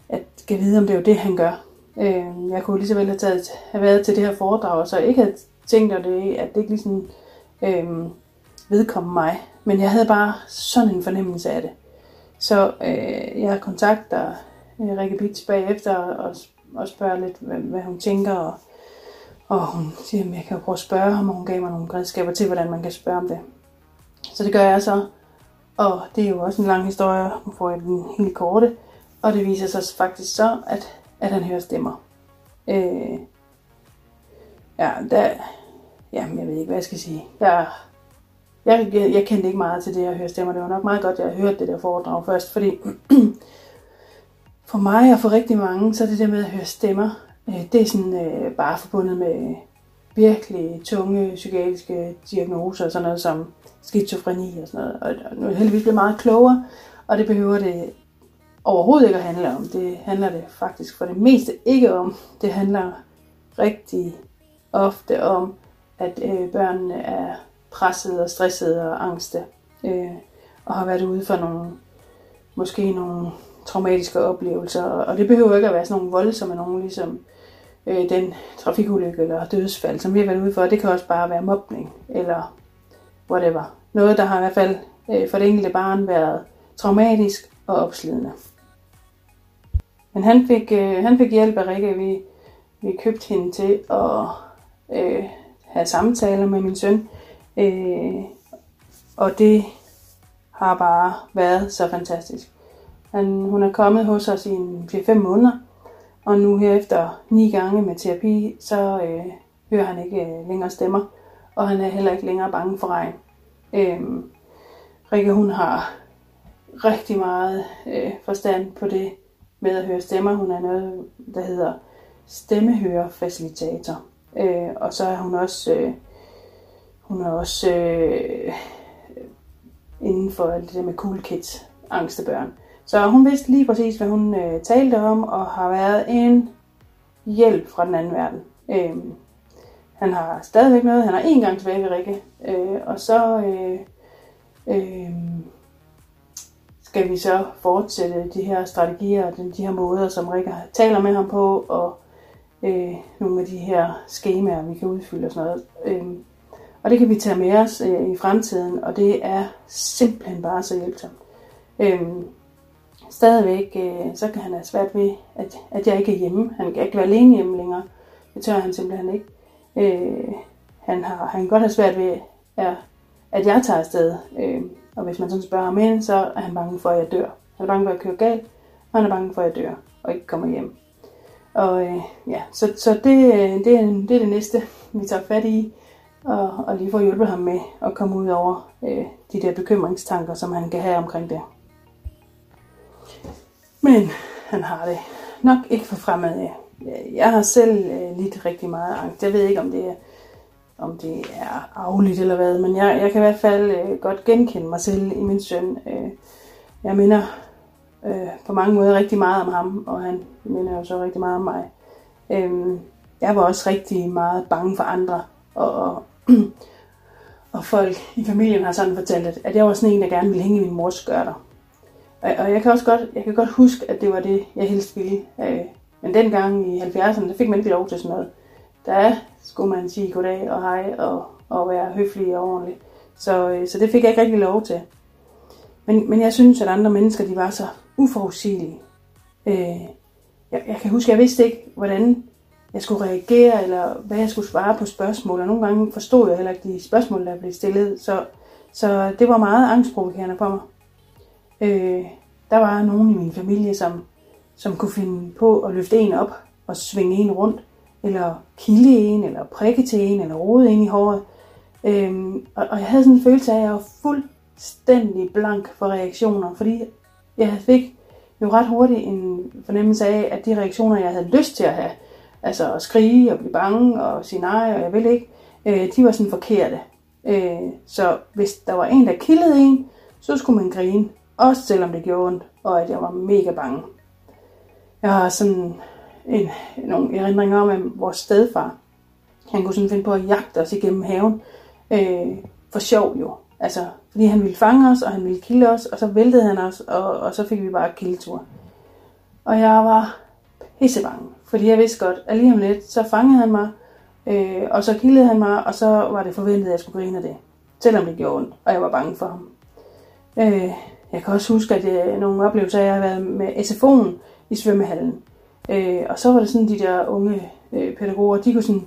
at skal vide, om det er det, han gør? Øh, jeg kunne lige så vel have, taget, have været til det her foredrag, og så ikke have tænkt, at det, at det ikke ligesom øh, vedkomme mig. Men jeg havde bare sådan en fornemmelse af det. Så øh, jeg kontakter øh, Rikke Bits bagefter og, og spørger lidt, hvad, hvad hun tænker. Og, og hun siger, at jeg kan prøve at spørge ham, og hun gav mig nogle redskaber til, hvordan man kan spørge om det. Så det gør jeg så. Og det er jo også en lang historie, nu får jeg den helt korte. Og det viser sig faktisk så, at, at han hører stemmer. Øh, ja, der, jamen, jeg ved ikke, hvad jeg skal sige. Der, jeg, jeg, jeg kendte ikke meget til det at høre stemmer. Det var nok meget godt, at jeg hørte det der foredrag først, fordi for mig og for rigtig mange, så er det der med at høre stemmer, Øh, det er sådan øh, bare forbundet med virkelig tunge psykiatriske diagnoser, sådan noget som skizofreni og sådan noget. Og nu er jeg heldigvis blevet meget klogere, og det behøver det overhovedet ikke at handle om. Det handler det faktisk for det meste ikke om. Det handler rigtig ofte om, at øh, børnene er presset og stresset og angste. Øh, og har været ude for nogle, måske nogle traumatiske oplevelser. Og det behøver ikke at være sådan nogle voldsomme nogen, ligesom øh, den trafikulykke eller dødsfald, som vi har været ude for. Det kan også bare være mobning eller whatever. Noget, der har i hvert fald øh, for det enkelte barn været traumatisk og opslidende. Men han fik, øh, han fik hjælp af Rikke. Vi, vi købte hende til at øh, have samtaler med min søn. Øh, og det har bare været så fantastisk. Han, hun er kommet hos os i en 4-5 måneder, og nu her efter ni gange med terapi, så øh, hører han ikke øh, længere stemmer, og han er heller ikke længere bange for regn. Øh, Rikke, hun har rigtig meget øh, forstand på det med at høre stemmer. Hun er noget, der hedder stemmehørefacilitator. Øh, og så er hun også øh, hun er også øh, inden for alt det der med cool kids, angstebørn. Så hun vidste lige præcis, hvad hun øh, talte om, og har været en hjælp fra den anden verden. Øh, han har stadigvæk noget. Han har en gang tilbage ved Rikke. Øh, og så øh, øh, skal vi så fortsætte de her strategier og de her måder, som Rikke taler med ham på, og øh, nogle af de her skemaer, vi kan udfylde og sådan noget. Øh, og det kan vi tage med os øh, i fremtiden, og det er simpelthen bare så hjælpsomt. Øh, stadigvæk, øh, så kan han have svært ved, at, at jeg ikke er hjemme. Han kan ikke være alene hjemme længere. Det tør han simpelthen ikke. Øh, han, har, han kan godt have svært ved, at, at jeg tager afsted. Øh, og hvis man sådan spørger ham ind, så er han bange for, at jeg dør. Han er bange for, at jeg kører galt, og han er bange for, at jeg dør og ikke kommer hjem. Og øh, ja, så, så det, øh, det, er, det er det næste, vi tager fat i, og, og lige får hjulpet ham med at komme ud over øh, de der bekymringstanker, som han kan have omkring det. Men han har det nok ikke for fremad. Jeg har selv øh, lidt rigtig meget angst. Jeg ved ikke, om det er, om det er afligt eller hvad, men jeg, jeg kan i hvert fald øh, godt genkende mig selv i min søn. Øh, jeg minder øh, på mange måder rigtig meget om ham, og han minder jo så rigtig meget om mig. Øh, jeg var også rigtig meget bange for andre, og, og, og folk i familien har sådan fortalt, at jeg var sådan en, der gerne ville hænge i min mors skørter. Og, og jeg kan også godt, jeg kan godt huske, at det var det, jeg helst ville. Øh, men dengang i 70'erne, der fik man ikke lov til sådan noget. Der skulle man sige goddag og hej og, og være høflig og ordentlig. Så, øh, så det fik jeg ikke rigtig lov til. Men, men jeg synes, at andre mennesker, de var så uforudsigelige. Øh, jeg, jeg kan huske, jeg vidste ikke, hvordan jeg skulle reagere, eller hvad jeg skulle svare på spørgsmål. Og nogle gange forstod jeg heller ikke de spørgsmål, der blev stillet. Så, så det var meget angstprovokerende for mig. Øh, der var nogen i min familie, som, som kunne finde på at løfte en op og svinge en rundt, eller kilde en, eller prikke til en, eller rode en i håret. Øh, og, og jeg havde sådan en følelse af, at jeg var fuldstændig blank for reaktioner, fordi jeg fik jo ret hurtigt en fornemmelse af, at de reaktioner, jeg havde lyst til at have, altså at skrige og blive bange og sige nej, og jeg vil ikke, øh, de var sådan forkerte. Øh, så hvis der var en, der kildede en, så skulle man grine. Også selvom det gjorde ondt, og at jeg var mega bange. Jeg har sådan en, nogle erindringer om, at vores stedfar, han kunne sådan finde på at jagte os igennem haven. Øh, for sjov jo. Altså, fordi han ville fange os, og han ville kilde os, og så væltede han os, og, og så fik vi bare kildetur. Og jeg var pissebange, fordi jeg vidste godt, at lige om lidt, så fangede han mig, øh, og så kildede han mig, og så var det forventet, at jeg skulle grine af det. Selvom det gjorde ondt, og jeg var bange for ham. Øh, jeg kan også huske, at øh, nogle oplevelser, jeg har været med SFO'en i svømmehallen. Øh, og så var det sådan, de der unge øh, pædagoger, de kunne sådan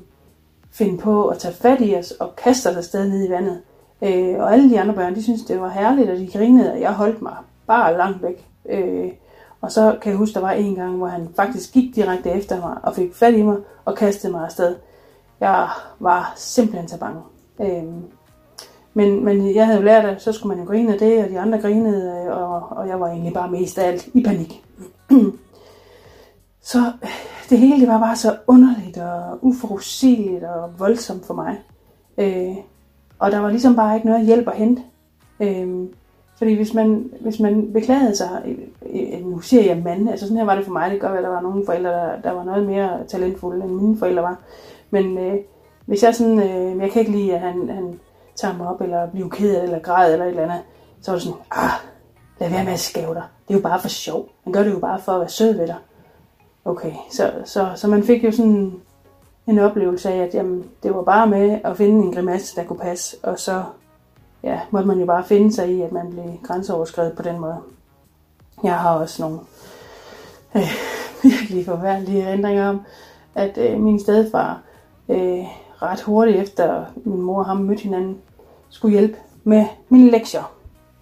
finde på at tage fat i os og kaste os afsted ned i vandet. Øh, og alle de andre børn, de syntes, det var herligt, og de grinede, og jeg holdt mig bare langt væk. Øh, og så kan jeg huske, der var en gang, hvor han faktisk gik direkte efter mig og fik fat i mig og kastede mig afsted. Jeg var simpelthen så bange. Øh, men, men jeg havde jo lært, at så skulle man jo grine af det, og de andre grinede, øh, og, og jeg var egentlig bare mest af alt i panik. så øh, det hele det var bare så underligt og uforudsigeligt og voldsomt for mig. Øh, og der var ligesom bare ikke noget hjælp at hente. Øh, fordi hvis man, hvis man beklagede sig, øh, nu siger jeg mand, altså sådan her var det for mig, det gør at der var nogle forældre, der, der var noget mere talentfulde, end mine forældre var. Men øh, hvis jeg sådan, øh, jeg kan ikke lide, at han, han tager mig op, eller bliver ked eller græd, eller et eller andet, så er det sådan, ah, lad være med at skæve dig. Det er jo bare for sjov. Han gør det jo bare for at være sød ved dig. Okay, så, så, så man fik jo sådan en oplevelse af, at jamen, det var bare med at finde en grimasse, der kunne passe, og så ja, måtte man jo bare finde sig i, at man blev grænseoverskrevet på den måde. Jeg har også nogle øh, virkelig forfærdelige ændringer om, at øh, min stedfar øh, ret hurtigt efter min mor og ham mødte hinanden, skulle hjælpe med mine lektier.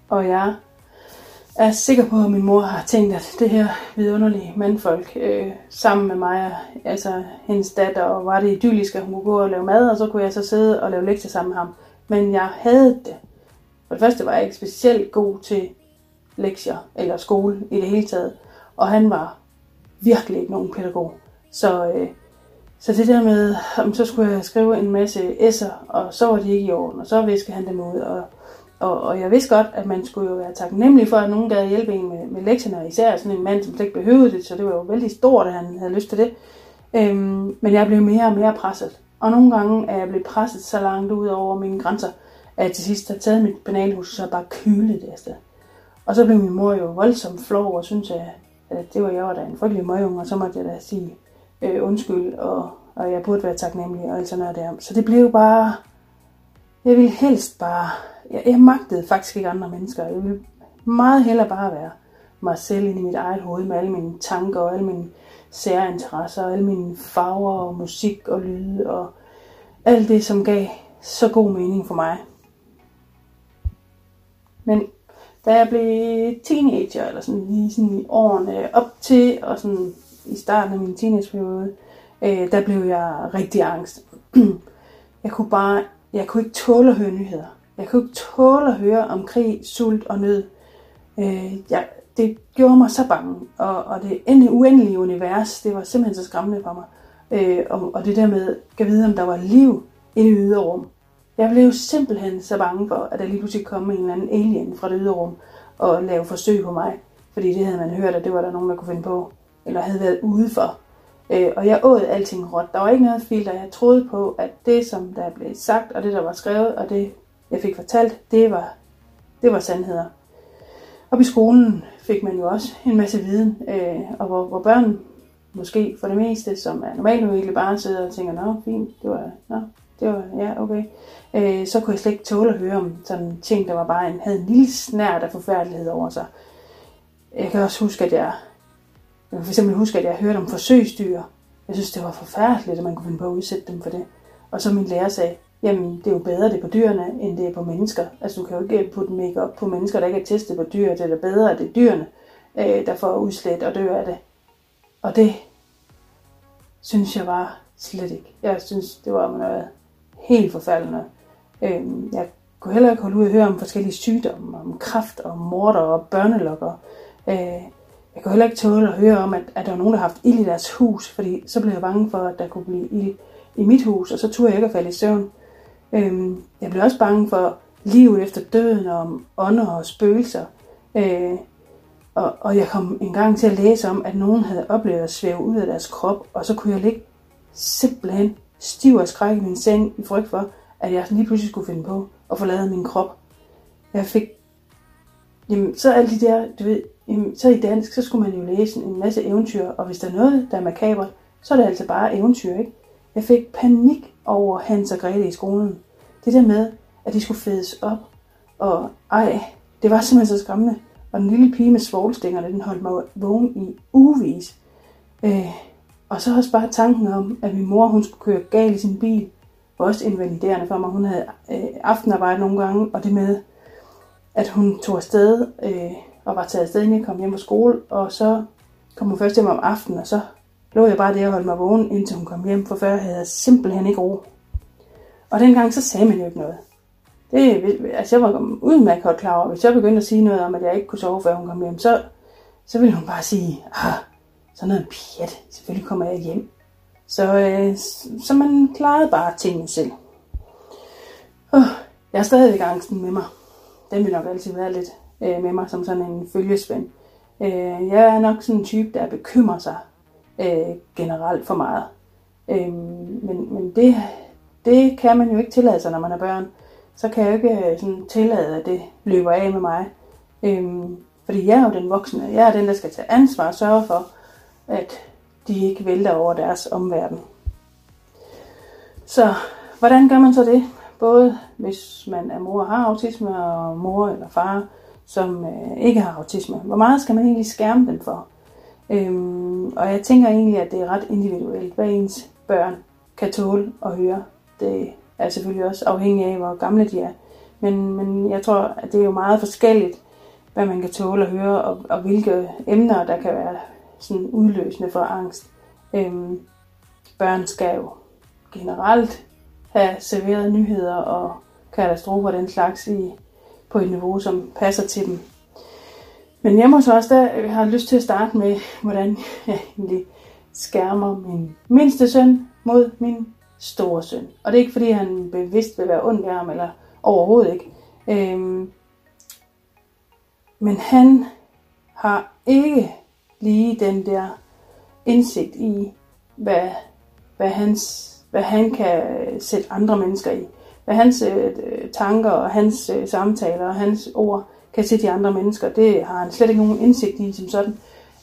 Og jeg er sikker på, at min mor har tænkt, at det her vidunderlige mandfolk øh, sammen med mig, altså hendes datter, og var det idyllisk, at hun kunne gå og lave mad, og så kunne jeg så sidde og lave lektier sammen med ham. Men jeg havde det. For det første var jeg ikke specielt god til lektier eller skole i det hele taget. Og han var virkelig ikke nogen pædagog. Så øh, så det der med, om så skulle jeg skrive en masse s'er, og så var de ikke i orden, og så viskede han dem ud. Og, og, og jeg vidste godt, at man skulle jo være taknemmelig for, at nogen gad hjælpe en med, med lektierne, og især sådan en mand, som slet ikke behøvede det, så det var jo vældig stort, at han havde lyst til det. Øhm, men jeg blev mere og mere presset. Og nogle gange er jeg blevet presset så langt ud over mine grænser, at jeg til sidst har taget mit bananhus og så bare kylet det afsted. Og så blev min mor jo voldsomt flov, og syntes, at, at det var jeg var da en frygtelig møgung, og så måtte jeg da sige, øh, undskyld, og, og jeg burde være taknemmelig, og alt sådan noget der. Så det blev bare, jeg ville helst bare, jeg, jeg magtede faktisk ikke andre mennesker. Jeg ville meget hellere bare være mig selv ind i mit eget hoved med alle mine tanker og alle mine særinteresser, og alle mine farver og musik og lyde og alt det, som gav så god mening for mig. Men da jeg blev teenager, eller sådan lige sådan i årene op til, og sådan i starten af min teenageperiode, øh, der blev jeg rigtig angst. jeg kunne bare, jeg kunne ikke tåle at høre nyheder. Jeg kunne ikke tåle at høre om krig, sult og nød. Øh, jeg, det gjorde mig så bange, og, og det endelig uendelige univers, det var simpelthen så skræmmende for mig. Øh, og, og det der med, at vide, om der var liv i det ydre rum. Jeg blev simpelthen så bange for, at der lige pludselig kom en eller anden alien fra det ydre rum og lave forsøg på mig. Fordi det havde man hørt, at det var der nogen, der kunne finde på. Eller havde været ude for. Øh, og jeg åd alting råt. Der var ikke noget filter. Jeg troede på, at det, som der blev sagt, og det, der var skrevet, og det, jeg fik fortalt, det var, det var sandheder. Og i skolen fik man jo også en masse viden, øh, og hvor, hvor børn måske for det meste, som er normalt virkelig bare sidder og tænker, nå, fint, det var, nå, det var, ja, okay. Øh, så kunne jeg slet ikke tåle at høre om sådan ting, der var bare en, havde en lille snært af forfærdelighed over sig. Jeg kan også huske, at jeg, jeg kan for eksempel huske, at jeg hørte om forsøgsdyr. Jeg synes, det var forfærdeligt, at man kunne finde på at udsætte dem for det. Og så min lærer sagde, jamen det er jo bedre det er på dyrene, end det er på mennesker. Altså du kan jo ikke putte make op på mennesker, der ikke er testet på dyr. Det er da bedre, at det er dyrene, øh, der får udslæt og dør af det. Og det synes jeg var slet ikke. Jeg synes, det var noget helt forfærdeligt. Øhm, jeg kunne heller ikke holde ud at høre om forskellige sygdomme, om kræft og morder og børnelokker. Øh, jeg kunne heller ikke tåle at høre om, at, at der var nogen, der har haft ild i deres hus, fordi så blev jeg bange for, at der kunne blive ild i mit hus, og så turde jeg ikke at falde i søvn. Øhm, jeg blev også bange for livet efter døden, og om ånder og spøgelser. Øh, og, og jeg kom en gang til at læse om, at nogen havde oplevet at svæve ud af deres krop, og så kunne jeg ligge simpelthen stiv og skræk i min seng i frygt for, at jeg lige pludselig skulle finde på at forlade min krop. Jeg fik, jamen, så alle de der, du ved, jamen, så i dansk, så skulle man jo læse en masse eventyr, og hvis der er noget, der er makabert, så er det altså bare eventyr, ikke? Jeg fik panik over Hans og Grete i skolen. Det der med, at de skulle fedes op, og ej, det var simpelthen så skræmmende. Og den lille pige med svoglstængerne, den holdt mig vågen i ugevis. Øh, og så også bare tanken om, at min mor hun skulle køre galt i sin bil, var også invaliderende for mig. Hun havde øh, aftenarbejde nogle gange, og det med, at hun tog afsted øh, og var taget afsted, inden jeg kom hjem fra skole, og så kom hun først hjem om aftenen, og så lå jeg bare der og holdt mig vågen, indtil hun kom hjem, for før havde jeg simpelthen ikke ro. Og dengang så sagde man jo ikke noget. Det, altså jeg var udmærket godt klar over, hvis jeg begyndte at sige noget om, at jeg ikke kunne sove, før hun kom hjem, så, så ville hun bare sige, ah, sådan noget pjat, selvfølgelig kommer jeg hjem. Så, øh, så man klarede bare tingene selv. Uh, jeg er stadigvæk angsten med mig. Den vil nok altid være lidt øh, med mig som sådan en følgesvend. Øh, jeg er nok sådan en type, der bekymrer sig øh, generelt for meget. Øh, men men det, det kan man jo ikke tillade sig, når man er børn. Så kan jeg jo ikke øh, sådan tillade, at det løber af med mig. Øh, fordi jeg er jo den voksne. Jeg er den, der skal tage ansvar og sørge for, at de ikke vælter over deres omverden. Så hvordan gør man så det? Både hvis man er mor og har autisme, og mor eller far, som øh, ikke har autisme. Hvor meget skal man egentlig skærme dem for? Øhm, og jeg tænker egentlig, at det er ret individuelt, hvad ens børn kan tåle at høre. Det er selvfølgelig også afhængigt af, hvor gamle de er. Men, men jeg tror, at det er jo meget forskelligt, hvad man kan tåle at høre, og, og hvilke emner, der kan være sådan udløsende for angst. Øhm, børn skal jo generelt have serveret nyheder og katastrofer den slags i, på et niveau, som passer til dem. Men øh, jeg må så også der har lyst til at starte med, hvordan jeg egentlig skærmer min mindste søn mod min store søn. Og det er ikke fordi, han bevidst vil være ond ved ham, eller overhovedet ikke. Øhm, men han har ikke lige den der indsigt i, hvad, hvad, hans, hvad han kan sætte andre mennesker i. Hvad hans øh, tanker og hans øh, samtaler og hans ord kan se de andre mennesker. Det har han slet ikke nogen indsigt i som sådan.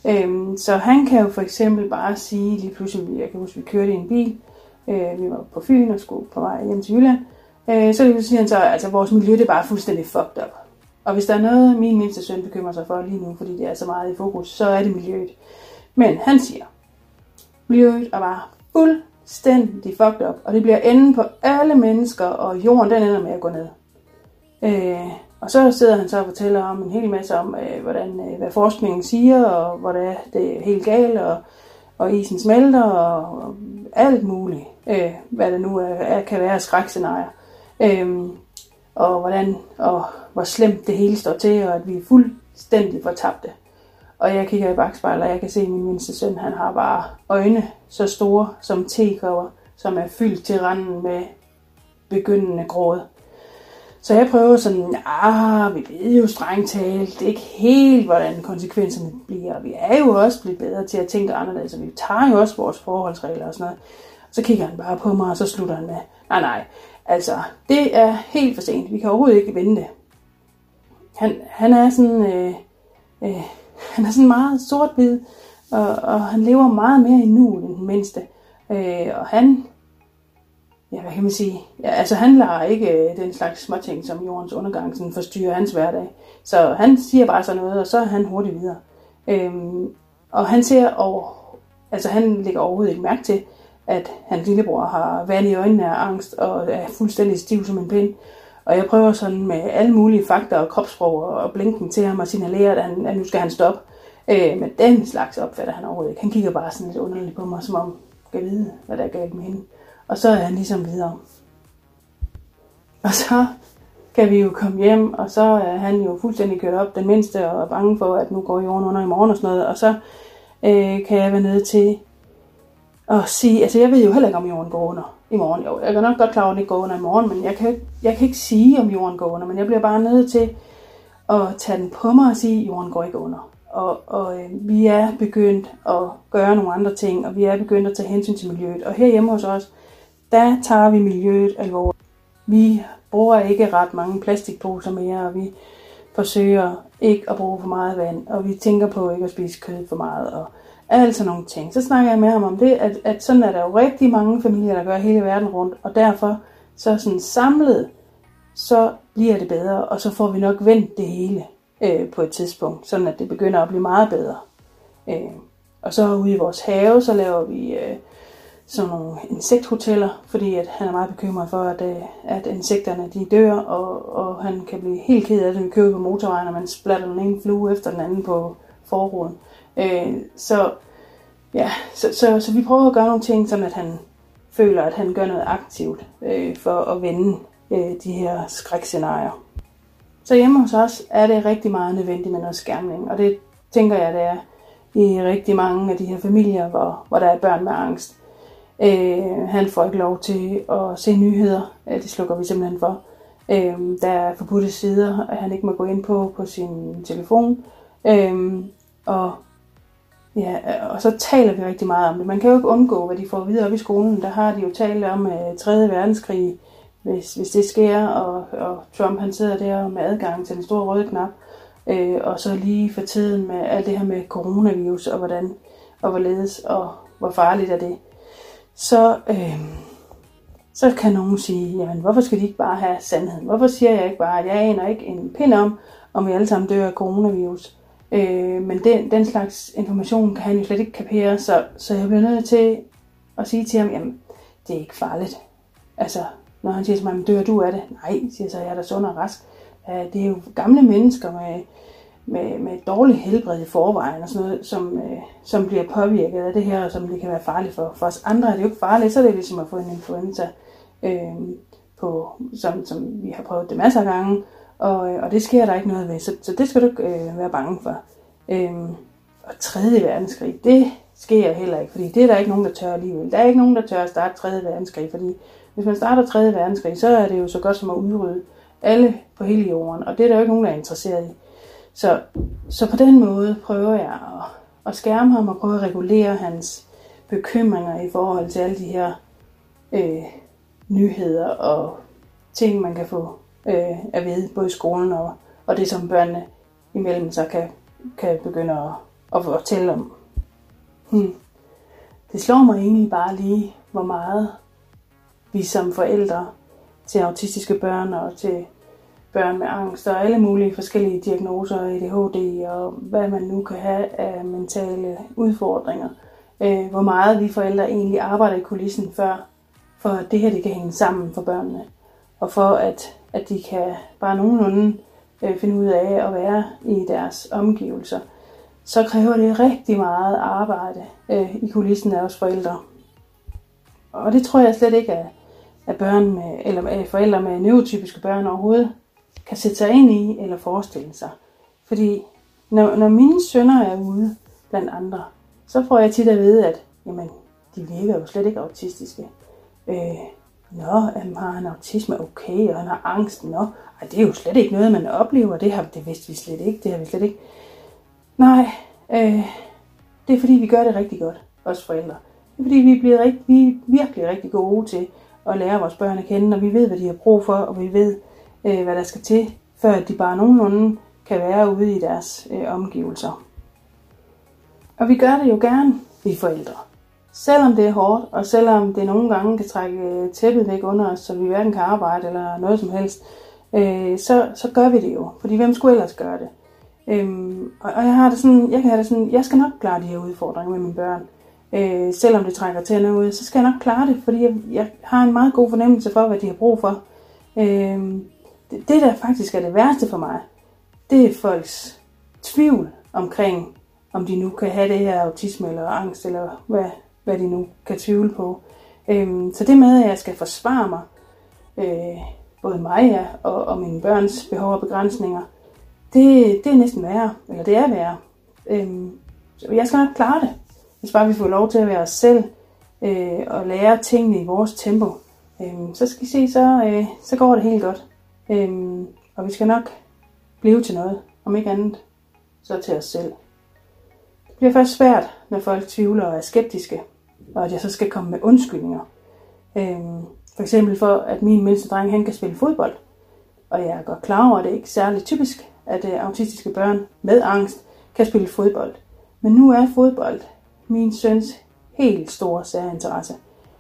Øhm, så han kan jo for eksempel bare sige, lige pludselig, jeg kan huske, vi kørte i en bil, øh, vi var på Fyn og skulle på vej hjem til Jylland, øh, så siger han så, altså, vores miljø det er bare fuldstændig fucked up. Og hvis der er noget, min mindste søn bekymrer sig for lige nu, fordi det er så meget i fokus, så er det miljøet. Men han siger, miljøet er bare fuld fuldstændig fucked up, og det bliver enden på alle mennesker, og jorden den ender med at gå ned. Øh, og så sidder han så og fortæller om en hel masse om, øh, hvordan, øh, hvad forskningen siger, og hvordan det er helt galt, og, og isen smelter, og, og alt muligt, øh, hvad det nu er, er, kan være skrækscenarier. Øh, og hvordan og hvor slemt det hele står til, og at vi er fuldstændig fortabte. Og jeg kigger i bagspejlet, og jeg kan se, at min mindste søn, han har bare øjne så store som tekopper, som er fyldt til randen med begyndende gråd. Så jeg prøver sådan, ah, vi ved jo strengt talt, det er ikke helt, hvordan konsekvenserne bliver. Vi er jo også blevet bedre til at tænke anderledes, og vi tager jo også vores forholdsregler og sådan noget. Så kigger han bare på mig, og så slutter han med, nej nej, altså, det er helt for sent. Vi kan overhovedet ikke vente. Han, han er sådan, øh, øh, han er sådan meget sort-hvid, og, og han lever meget mere i nu end den mindste. Øh, og han, ja, hvad kan man sige? Ja, altså han lader ikke øh, den slags småting som jordens undergang sådan forstyrre hans hverdag. Så han siger bare sådan noget, og så er han hurtigt videre. Øh, og han ser over, altså han lægger overhovedet ikke mærke til, at hans lillebror har vand i øjnene af angst og er fuldstændig stiv som en pind. Og jeg prøver sådan med alle mulige fakta og kropssprog og blinken til ham og signalere, at, han, at nu skal han stoppe. Øh, men den slags opfatter han overhovedet ikke. Han kigger bare sådan lidt underligt på mig, som om, jeg vide, hvad der er galt med hende. Og så er han ligesom videre. Og så kan vi jo komme hjem, og så er han jo fuldstændig kørt op, den mindste, og er bange for, at nu går jorden under i morgen og sådan noget. Og så øh, kan jeg være nede til at sige, altså jeg ved jo heller ikke, om jorden går under i morgen. Jo, jeg kan nok godt klare, at den ikke går under i morgen, men jeg kan, jeg kan ikke sige, om jorden går under, men jeg bliver bare nødt til at tage den på mig og sige, at jorden går ikke under. Og, og øh, vi er begyndt at gøre nogle andre ting, og vi er begyndt at tage hensyn til miljøet. Og herhjemme hos os, der tager vi miljøet alvorligt. Vi bruger ikke ret mange plastikposer mere, og vi forsøger ikke at bruge for meget vand, og vi tænker på ikke at spise kød for meget, og Altså sådan nogle ting. Så snakker jeg med ham om det, at, at sådan er der jo rigtig mange familier, der gør hele verden rundt, og derfor så sådan samlet, så bliver det bedre, og så får vi nok vendt det hele øh, på et tidspunkt, sådan at det begynder at blive meget bedre. Øh, og så ude i vores have, så laver vi øh, sådan nogle insekthoteller, fordi at han er meget bekymret for, at, øh, at insekterne de dør, og, og han kan blive helt ked af det, når vi kører på motorvejen, og man splatter den ene flue efter den anden på forruden. Øh, så, ja, så, så, så vi prøver at gøre nogle ting, sådan at han føler, at han gør noget aktivt øh, for at vende øh, de her skrækscenarier. Så hjemme hos os er det rigtig meget nødvendigt med noget skærmning, og det tænker jeg, det er i rigtig mange af de her familier, hvor, hvor der er børn med angst. Øh, han får ikke lov til at se nyheder. Øh, det slukker vi simpelthen for. Øh, der er forbudte sider, at han ikke må gå ind på på sin telefon. Øh, og, ja, og så taler vi rigtig meget om det. Man kan jo ikke undgå, hvad de får videre op i skolen. Der har de jo talt om øh, uh, 3. verdenskrig, hvis, hvis det sker, og, og Trump han sidder der med adgang til den store røde knap. Øh, og så lige for tiden med alt det her med coronavirus, og hvordan og hvorledes, og hvor farligt er det så, øh, så kan nogen sige, jamen hvorfor skal de ikke bare have sandheden? Hvorfor siger jeg ikke bare, at jeg aner ikke en pind om, om vi alle sammen dør af coronavirus? Øh, men den, den slags information kan han jo slet ikke kapere, så, så jeg bliver nødt til at sige til ham, jamen det er ikke farligt. Altså, når han siger til mig, dør du af det? Nej, siger så, jeg er da sund og rask. Det er jo gamle mennesker med, med, med dårlig helbred i forvejen, og sådan noget, som, øh, som bliver påvirket af det her, og som det kan være farligt for. For os andre er det jo ikke farligt, så er det ligesom at få en influenza, øh, på, som, som vi har prøvet det masser af gange, og, øh, og det sker der ikke noget ved, så, så det skal du ikke øh, være bange for. Øhm, og 3. verdenskrig, det sker heller ikke, fordi det er der ikke nogen, der tør alligevel. Der er ikke nogen, der tør at starte 3. verdenskrig, fordi hvis man starter 3. verdenskrig, så er det jo så godt som at udrydde alle på hele jorden, og det er der jo ikke nogen, der er interesseret i. Så, så på den måde prøver jeg at, at skærme ham og prøve at regulere hans bekymringer i forhold til alle de her øh, nyheder og ting, man kan få øh, at vide, både i skolen og, og det, som børnene imellem så kan, kan begynde at at fortælle om. Hmm. Det slår mig egentlig bare lige, hvor meget vi som forældre til autistiske børn og til børn med angst og alle mulige forskellige diagnoser, ADHD og hvad man nu kan have af mentale udfordringer. Øh, hvor meget vi forældre egentlig arbejder i kulissen før, for at det her det kan hænge sammen for børnene. Og for at, at de kan bare nogenlunde øh, finde ud af at være i deres omgivelser, så kræver det rigtig meget arbejde øh, i kulissen af os forældre. Og det tror jeg slet ikke, at, at børn med, eller at forældre med neurotypiske børn overhovedet kan sætte sig ind i eller forestille sig. Fordi når, når mine sønner er ude blandt andre, så får jeg tit at vide, at jamen, de virker jo slet ikke autistiske. Øh, Nå, jamen, har han autisme? Okay, og han har angst? Nå, ej, det er jo slet ikke noget, man oplever. Det, har, det vidste vi slet ikke. Det har vi slet ikke. Nej, øh, det er fordi, vi gør det rigtig godt, os forældre. Det er fordi, vi, bliver rigtig, vi er virkelig rigtig gode til at lære vores børn at kende, og vi ved, hvad de har brug for, og vi ved, øh, hvad der skal til, før de bare nogenlunde kan være ude i deres øh, omgivelser. Og vi gør det jo gerne, vi forældre. Selvom det er hårdt, og selvom det nogle gange kan trække øh, tæppet væk under os, så vi hverken kan arbejde eller noget som helst, øh, så, så gør vi det jo. Fordi hvem skulle ellers gøre det? Øhm, og, og jeg har det sådan, jeg kan have det sådan, jeg skal nok klare de her udfordringer med mine børn. Øh, selvom det trækker tænder ud, så skal jeg nok klare det, fordi jeg, jeg har en meget god fornemmelse for, hvad de har brug for. Øh, det, det, der faktisk er det værste for mig, det er folks tvivl omkring, om de nu kan have det her autisme eller angst, eller hvad, hvad de nu kan tvivle på. Øhm, så det med, at jeg skal forsvare mig, øh, både mig ja, og, og mine børns behov og begrænsninger, det, det er næsten værre, eller det er værre. Øhm, så jeg skal nok klare det, hvis bare vi får lov til at være os selv øh, og lære tingene i vores tempo. Øhm, så skal I se, så, øh, så går det helt godt. Øhm, og vi skal nok blive til noget, om ikke andet, så til os selv. Det bliver først svært, når folk tvivler og er skeptiske, og at jeg så skal komme med undskyldninger. Øhm, for eksempel for, at min mindste dreng han kan spille fodbold. Og jeg er godt klar over, at det ikke er særligt typisk, at uh, autistiske børn med angst kan spille fodbold. Men nu er fodbold min søns helt store særinteresse.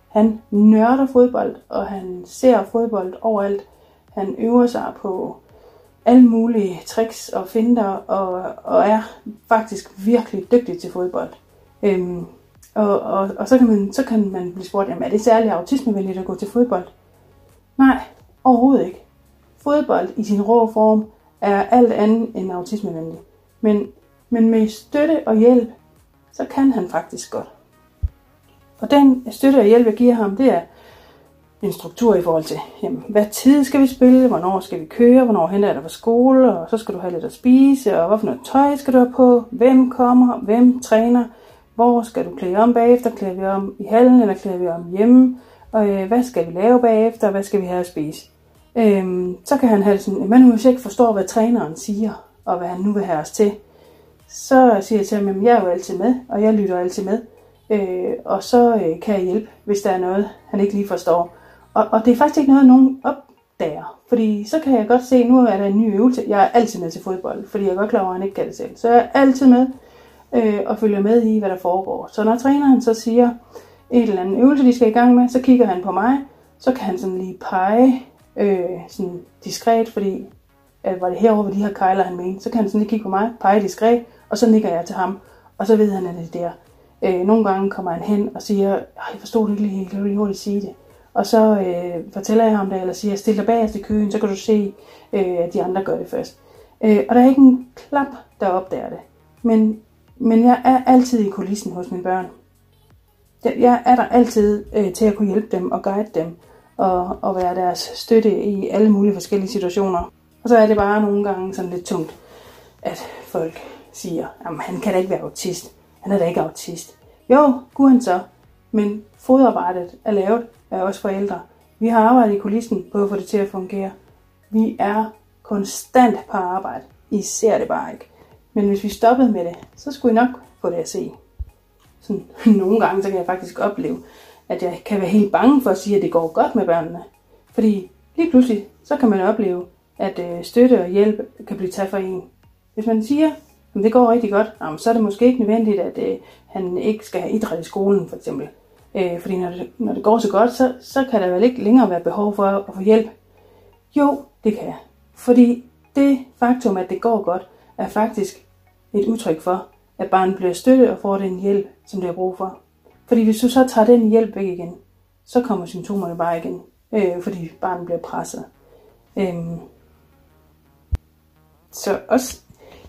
Han nørder fodbold, og han ser fodbold overalt. Han øver sig på alle mulige tricks og finder, og, og er faktisk virkelig dygtig til fodbold. Øhm, og, og, og så, kan man, så kan man blive spurgt, jamen er det særligt autismevenligt at gå til fodbold? Nej, overhovedet ikke. Fodbold i sin rå form er alt andet end autismevenlig. Men, men med støtte og hjælp, så kan han faktisk godt. Og den støtte og hjælp, jeg giver ham, det er en struktur i forhold til, jamen, hvad tid skal vi spille, hvornår skal vi køre, hvornår henter jeg dig fra skole, og så skal du have lidt at spise, og hvad for noget tøj skal du have på, hvem kommer, hvem træner, hvor skal du klæde om bagefter, klæder vi om i hallen, eller klæder vi om hjemme, og øh, hvad skal vi lave bagefter, hvad skal vi have at spise. Øhm, så kan han have sådan, men hvis jeg ikke forstår, hvad træneren siger, og hvad han nu vil have os til, så siger jeg til ham, at jeg er jo altid med, og jeg lytter altid med. Øh, og så øh, kan jeg hjælpe, hvis der er noget, han ikke lige forstår. Og, og det er faktisk ikke noget, nogen opdager. Fordi så kan jeg godt se, nu er der en ny øvelse. Jeg er altid med til fodbold, fordi jeg er godt klar over, at han ikke kan det selv. Så jeg er altid med øh, og følger med i, hvad der foregår. Så når træneren så siger et eller andet øvelse, de skal i gang med, så kigger han på mig. Så kan han sådan lige pege øh, sådan diskret, fordi at var det herovre, hvor de her kejler, han mente. Så kan han sådan lige kigge på mig, pege diskret, og så nikker jeg til ham. Og så ved han, at det er der. Øh, nogle gange kommer han hen og siger, jeg forstod det ikke lige kan du lige hurtigt sige det? Og så øh, fortæller jeg ham det, eller siger, stil dig bagerst i køen, så kan du se, øh, at de andre gør det først. Øh, og der er ikke en klap, der opdager det. Men, men jeg er altid i kulissen hos mine børn. Jeg er der altid øh, til at kunne hjælpe dem og guide dem, og, og være deres støtte i alle mulige forskellige situationer. Og så er det bare nogle gange sådan lidt tungt, at folk siger, at han kan da ikke være autist. Han er da ikke autist. Jo, kunne han så. Men fodarbejdet er lavet af os forældre. Vi har arbejdet i kulissen på at få det til at fungere. Vi er konstant på arbejde. I ser det bare ikke. Men hvis vi stoppede med det, så skulle I nok få det at se. Sådan, nogle gange så kan jeg faktisk opleve, at jeg kan være helt bange for at sige, at det går godt med børnene. Fordi lige pludselig, så kan man opleve, at øh, støtte og hjælp kan blive taget for en. Hvis man siger, at det går rigtig godt, så er det måske ikke nødvendigt, at øh, han ikke skal have idræt i skolen, for eksempel. Øh, fordi når det, når det går så godt, så, så kan der vel ikke længere være behov for at få hjælp. Jo, det kan jeg. Fordi det faktum, at det går godt, er faktisk et udtryk for, at barnet bliver støttet og får den hjælp, som det har brug for. Fordi hvis du så tager den hjælp væk igen, så kommer symptomerne bare igen, øh, fordi barnet bliver presset. Øhm. Så også,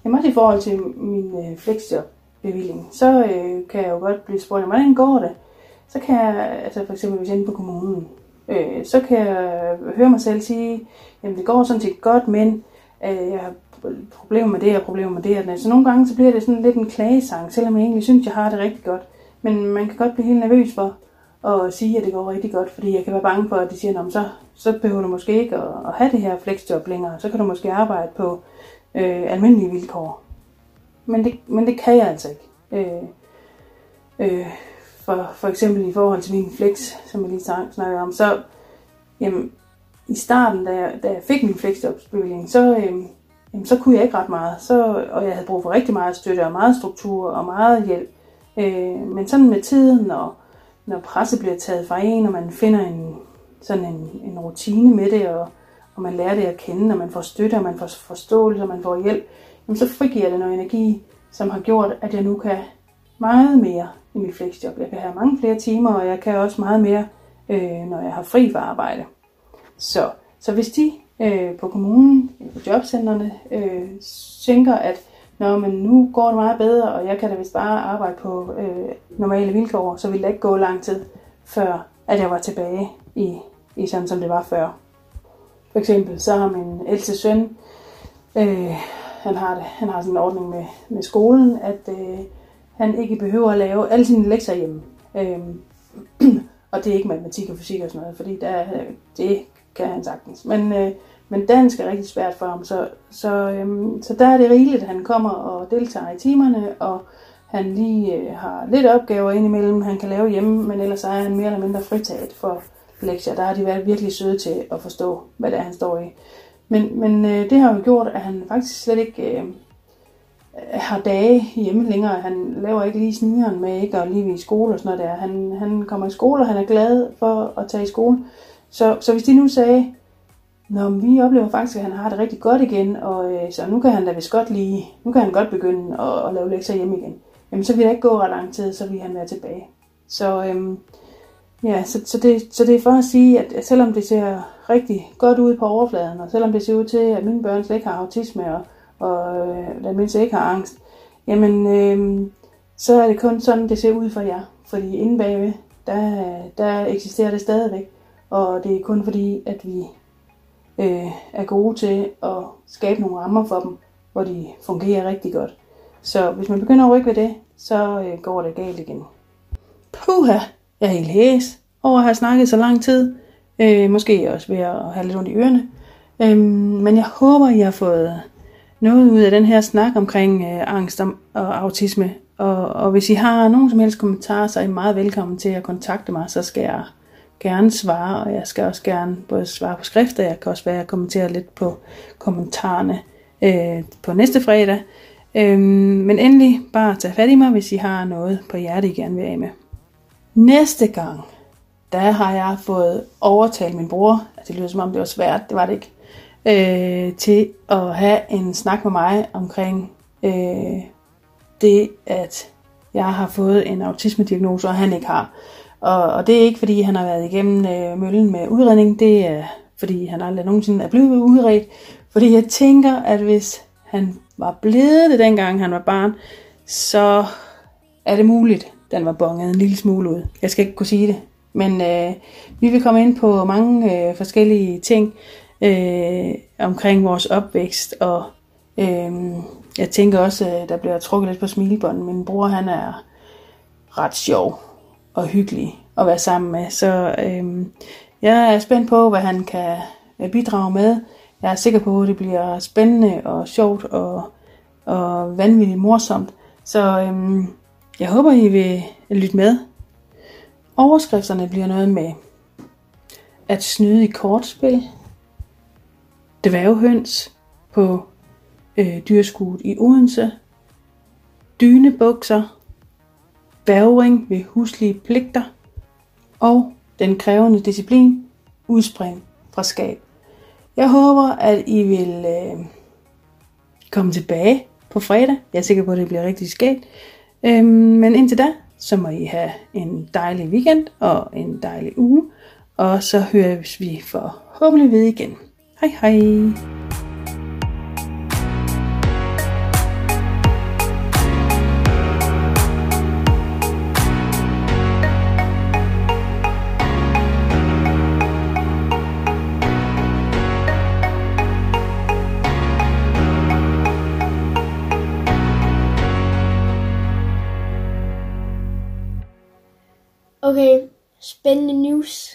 jamen også i forhold til min øh, flexjob-bevilling, så øh, kan jeg jo godt blive spurgt, hvordan går det? Så kan jeg, altså for eksempel hvis jeg er inde på kommunen, øh, så kan jeg høre mig selv sige, jamen det går sådan set godt, men øh, jeg har problemer med det og problemer med det. Og så nogle gange så bliver det sådan lidt en klagesang, selvom jeg egentlig synes, jeg har det rigtig godt. Men man kan godt blive helt nervøs for at sige, at det går rigtig godt, fordi jeg kan være bange for, at de siger, så, så behøver du måske ikke at, at have det her flexjob længere. Så kan du måske arbejde på øh, almindelige vilkår. Men det, men det kan jeg altså ikke. Øh, øh, for, for eksempel i forhold til min flex, som jeg lige snakkede om, så jamen, i starten, da jeg, da jeg fik min flexjobsbevilling, så, øhm, jamen, så kunne jeg ikke ret meget. Så, og jeg havde brug for rigtig meget støtte og meget struktur og meget hjælp. Øh, men sådan med tiden, når, når presset bliver taget fra en, og man finder en, sådan en, en rutine med det, og, og man lærer det at kende, og man får støtte, og man får forståelse, og man får hjælp, jamen, så frigiver det noget energi, som har gjort, at jeg nu kan meget mere i mit flexjob. Jeg kan have mange flere timer, og jeg kan også meget mere, øh, når jeg har fri fra arbejde. Så, så hvis de øh, på kommunen, på jobcentrene, øh, tænker, at når man nu går det meget bedre, og jeg kan da vist bare arbejde på øh, normale vilkår, så vil det ikke gå lang tid, før at jeg var tilbage i, i sådan, som det var før. For eksempel, så har min ældste søn, øh, han, har det, han har sådan en ordning med, med skolen, at øh, han ikke behøver at lave alle sine lektier hjemme. Øhm, og det er ikke matematik og fysik og sådan noget, fordi der, det kan han sagtens. Men, øh, men dansk er rigtig svært for ham, så, så, øhm, så der er det rigeligt, at han kommer og deltager i timerne, og han lige øh, har lidt opgaver indimellem, han kan lave hjemme, men ellers er han mere eller mindre fritaget for lektier. Der har de været virkelig søde til at forstå, hvad det er, han står i. Men, men øh, det har jo gjort, at han faktisk slet ikke øh, Øh, har dage hjemme længere. Han laver ikke lige snigeren med ikke at lige i skole og sådan noget der. Han, han kommer i skole, og han er glad for at tage i skole. Så, så hvis de nu sagde, Nå, men vi oplever faktisk, at han har det rigtig godt igen, og øh, så nu kan han da vist godt lige, nu kan han godt begynde at, at lave lektier hjemme igen. Jamen, så vil det ikke gå ret lang tid, så vil han være tilbage. Så, øhm, ja, så, så, det, så det er for at sige, at, at selvom det ser rigtig godt ud på overfladen, og selvom det ser ud til, at mine børn slet ikke har autisme, og, og øh, den mindste ikke har angst, jamen, øh, så er det kun sådan, det ser ud for jer. Fordi inde bagved, der, der eksisterer det stadigvæk. Og det er kun fordi, at vi øh, er gode til at skabe nogle rammer for dem, hvor de fungerer rigtig godt. Så hvis man begynder at rykke ved det, så øh, går det galt igen. Puha, jeg er helt hæs over at have snakket så lang tid. Øh, måske også ved at have lidt ondt i ørerne. Øh, men jeg håber, I har fået noget ud af den her snak omkring øh, angst og autisme. Og, og hvis I har nogen som helst kommentarer, så er I meget velkommen til at kontakte mig, så skal jeg gerne svare, og jeg skal også gerne både svare på skrift, og jeg kan også være at kommentere lidt på kommentarerne øh, på næste fredag. Øh, men endelig bare tag fat i mig, hvis I har noget på hjertet, I gerne vil af med. Næste gang, der har jeg fået overtalt min bror, altså det lyder som om det var svært, det var det ikke, øh, til at have en snak med mig omkring øh, det, at jeg har fået en autisme-diagnose, og han ikke har. Og, og det er ikke fordi, han har været igennem øh, møllen med udredning, det er fordi, han aldrig nogensinde er blevet udredt. Fordi jeg tænker, at hvis han var blevet det dengang, han var barn, så er det muligt, den var bonget en lille smule ud. Jeg skal ikke kunne sige det. Men øh, vi vil komme ind på mange øh, forskellige ting øh, omkring vores opvækst, og øh, jeg tænker også, at der bliver trukket lidt på smilebånden. Min bror, han er ret sjov og hyggelig at være sammen med. Så øh, jeg er spændt på, hvad han kan øh, bidrage med. Jeg er sikker på, at det bliver spændende og sjovt og, og vanvittigt morsomt. Så øh, jeg håber, I vil lytte med. Overskrifterne bliver noget med at snyde i kortspil, dværghøns på øh, dyrskuet i Odense, dynebukser, bævring ved huslige pligter og den krævende disciplin udspring fra skab. Jeg håber, at I vil øh, komme tilbage på fredag. Jeg er sikker på, at det bliver rigtig skægt. Øhm, men indtil da, så må I have en dejlig weekend og en dejlig uge. Og så høres vi forhåbentlig ved igen. Hej hej! Okay, spændende news.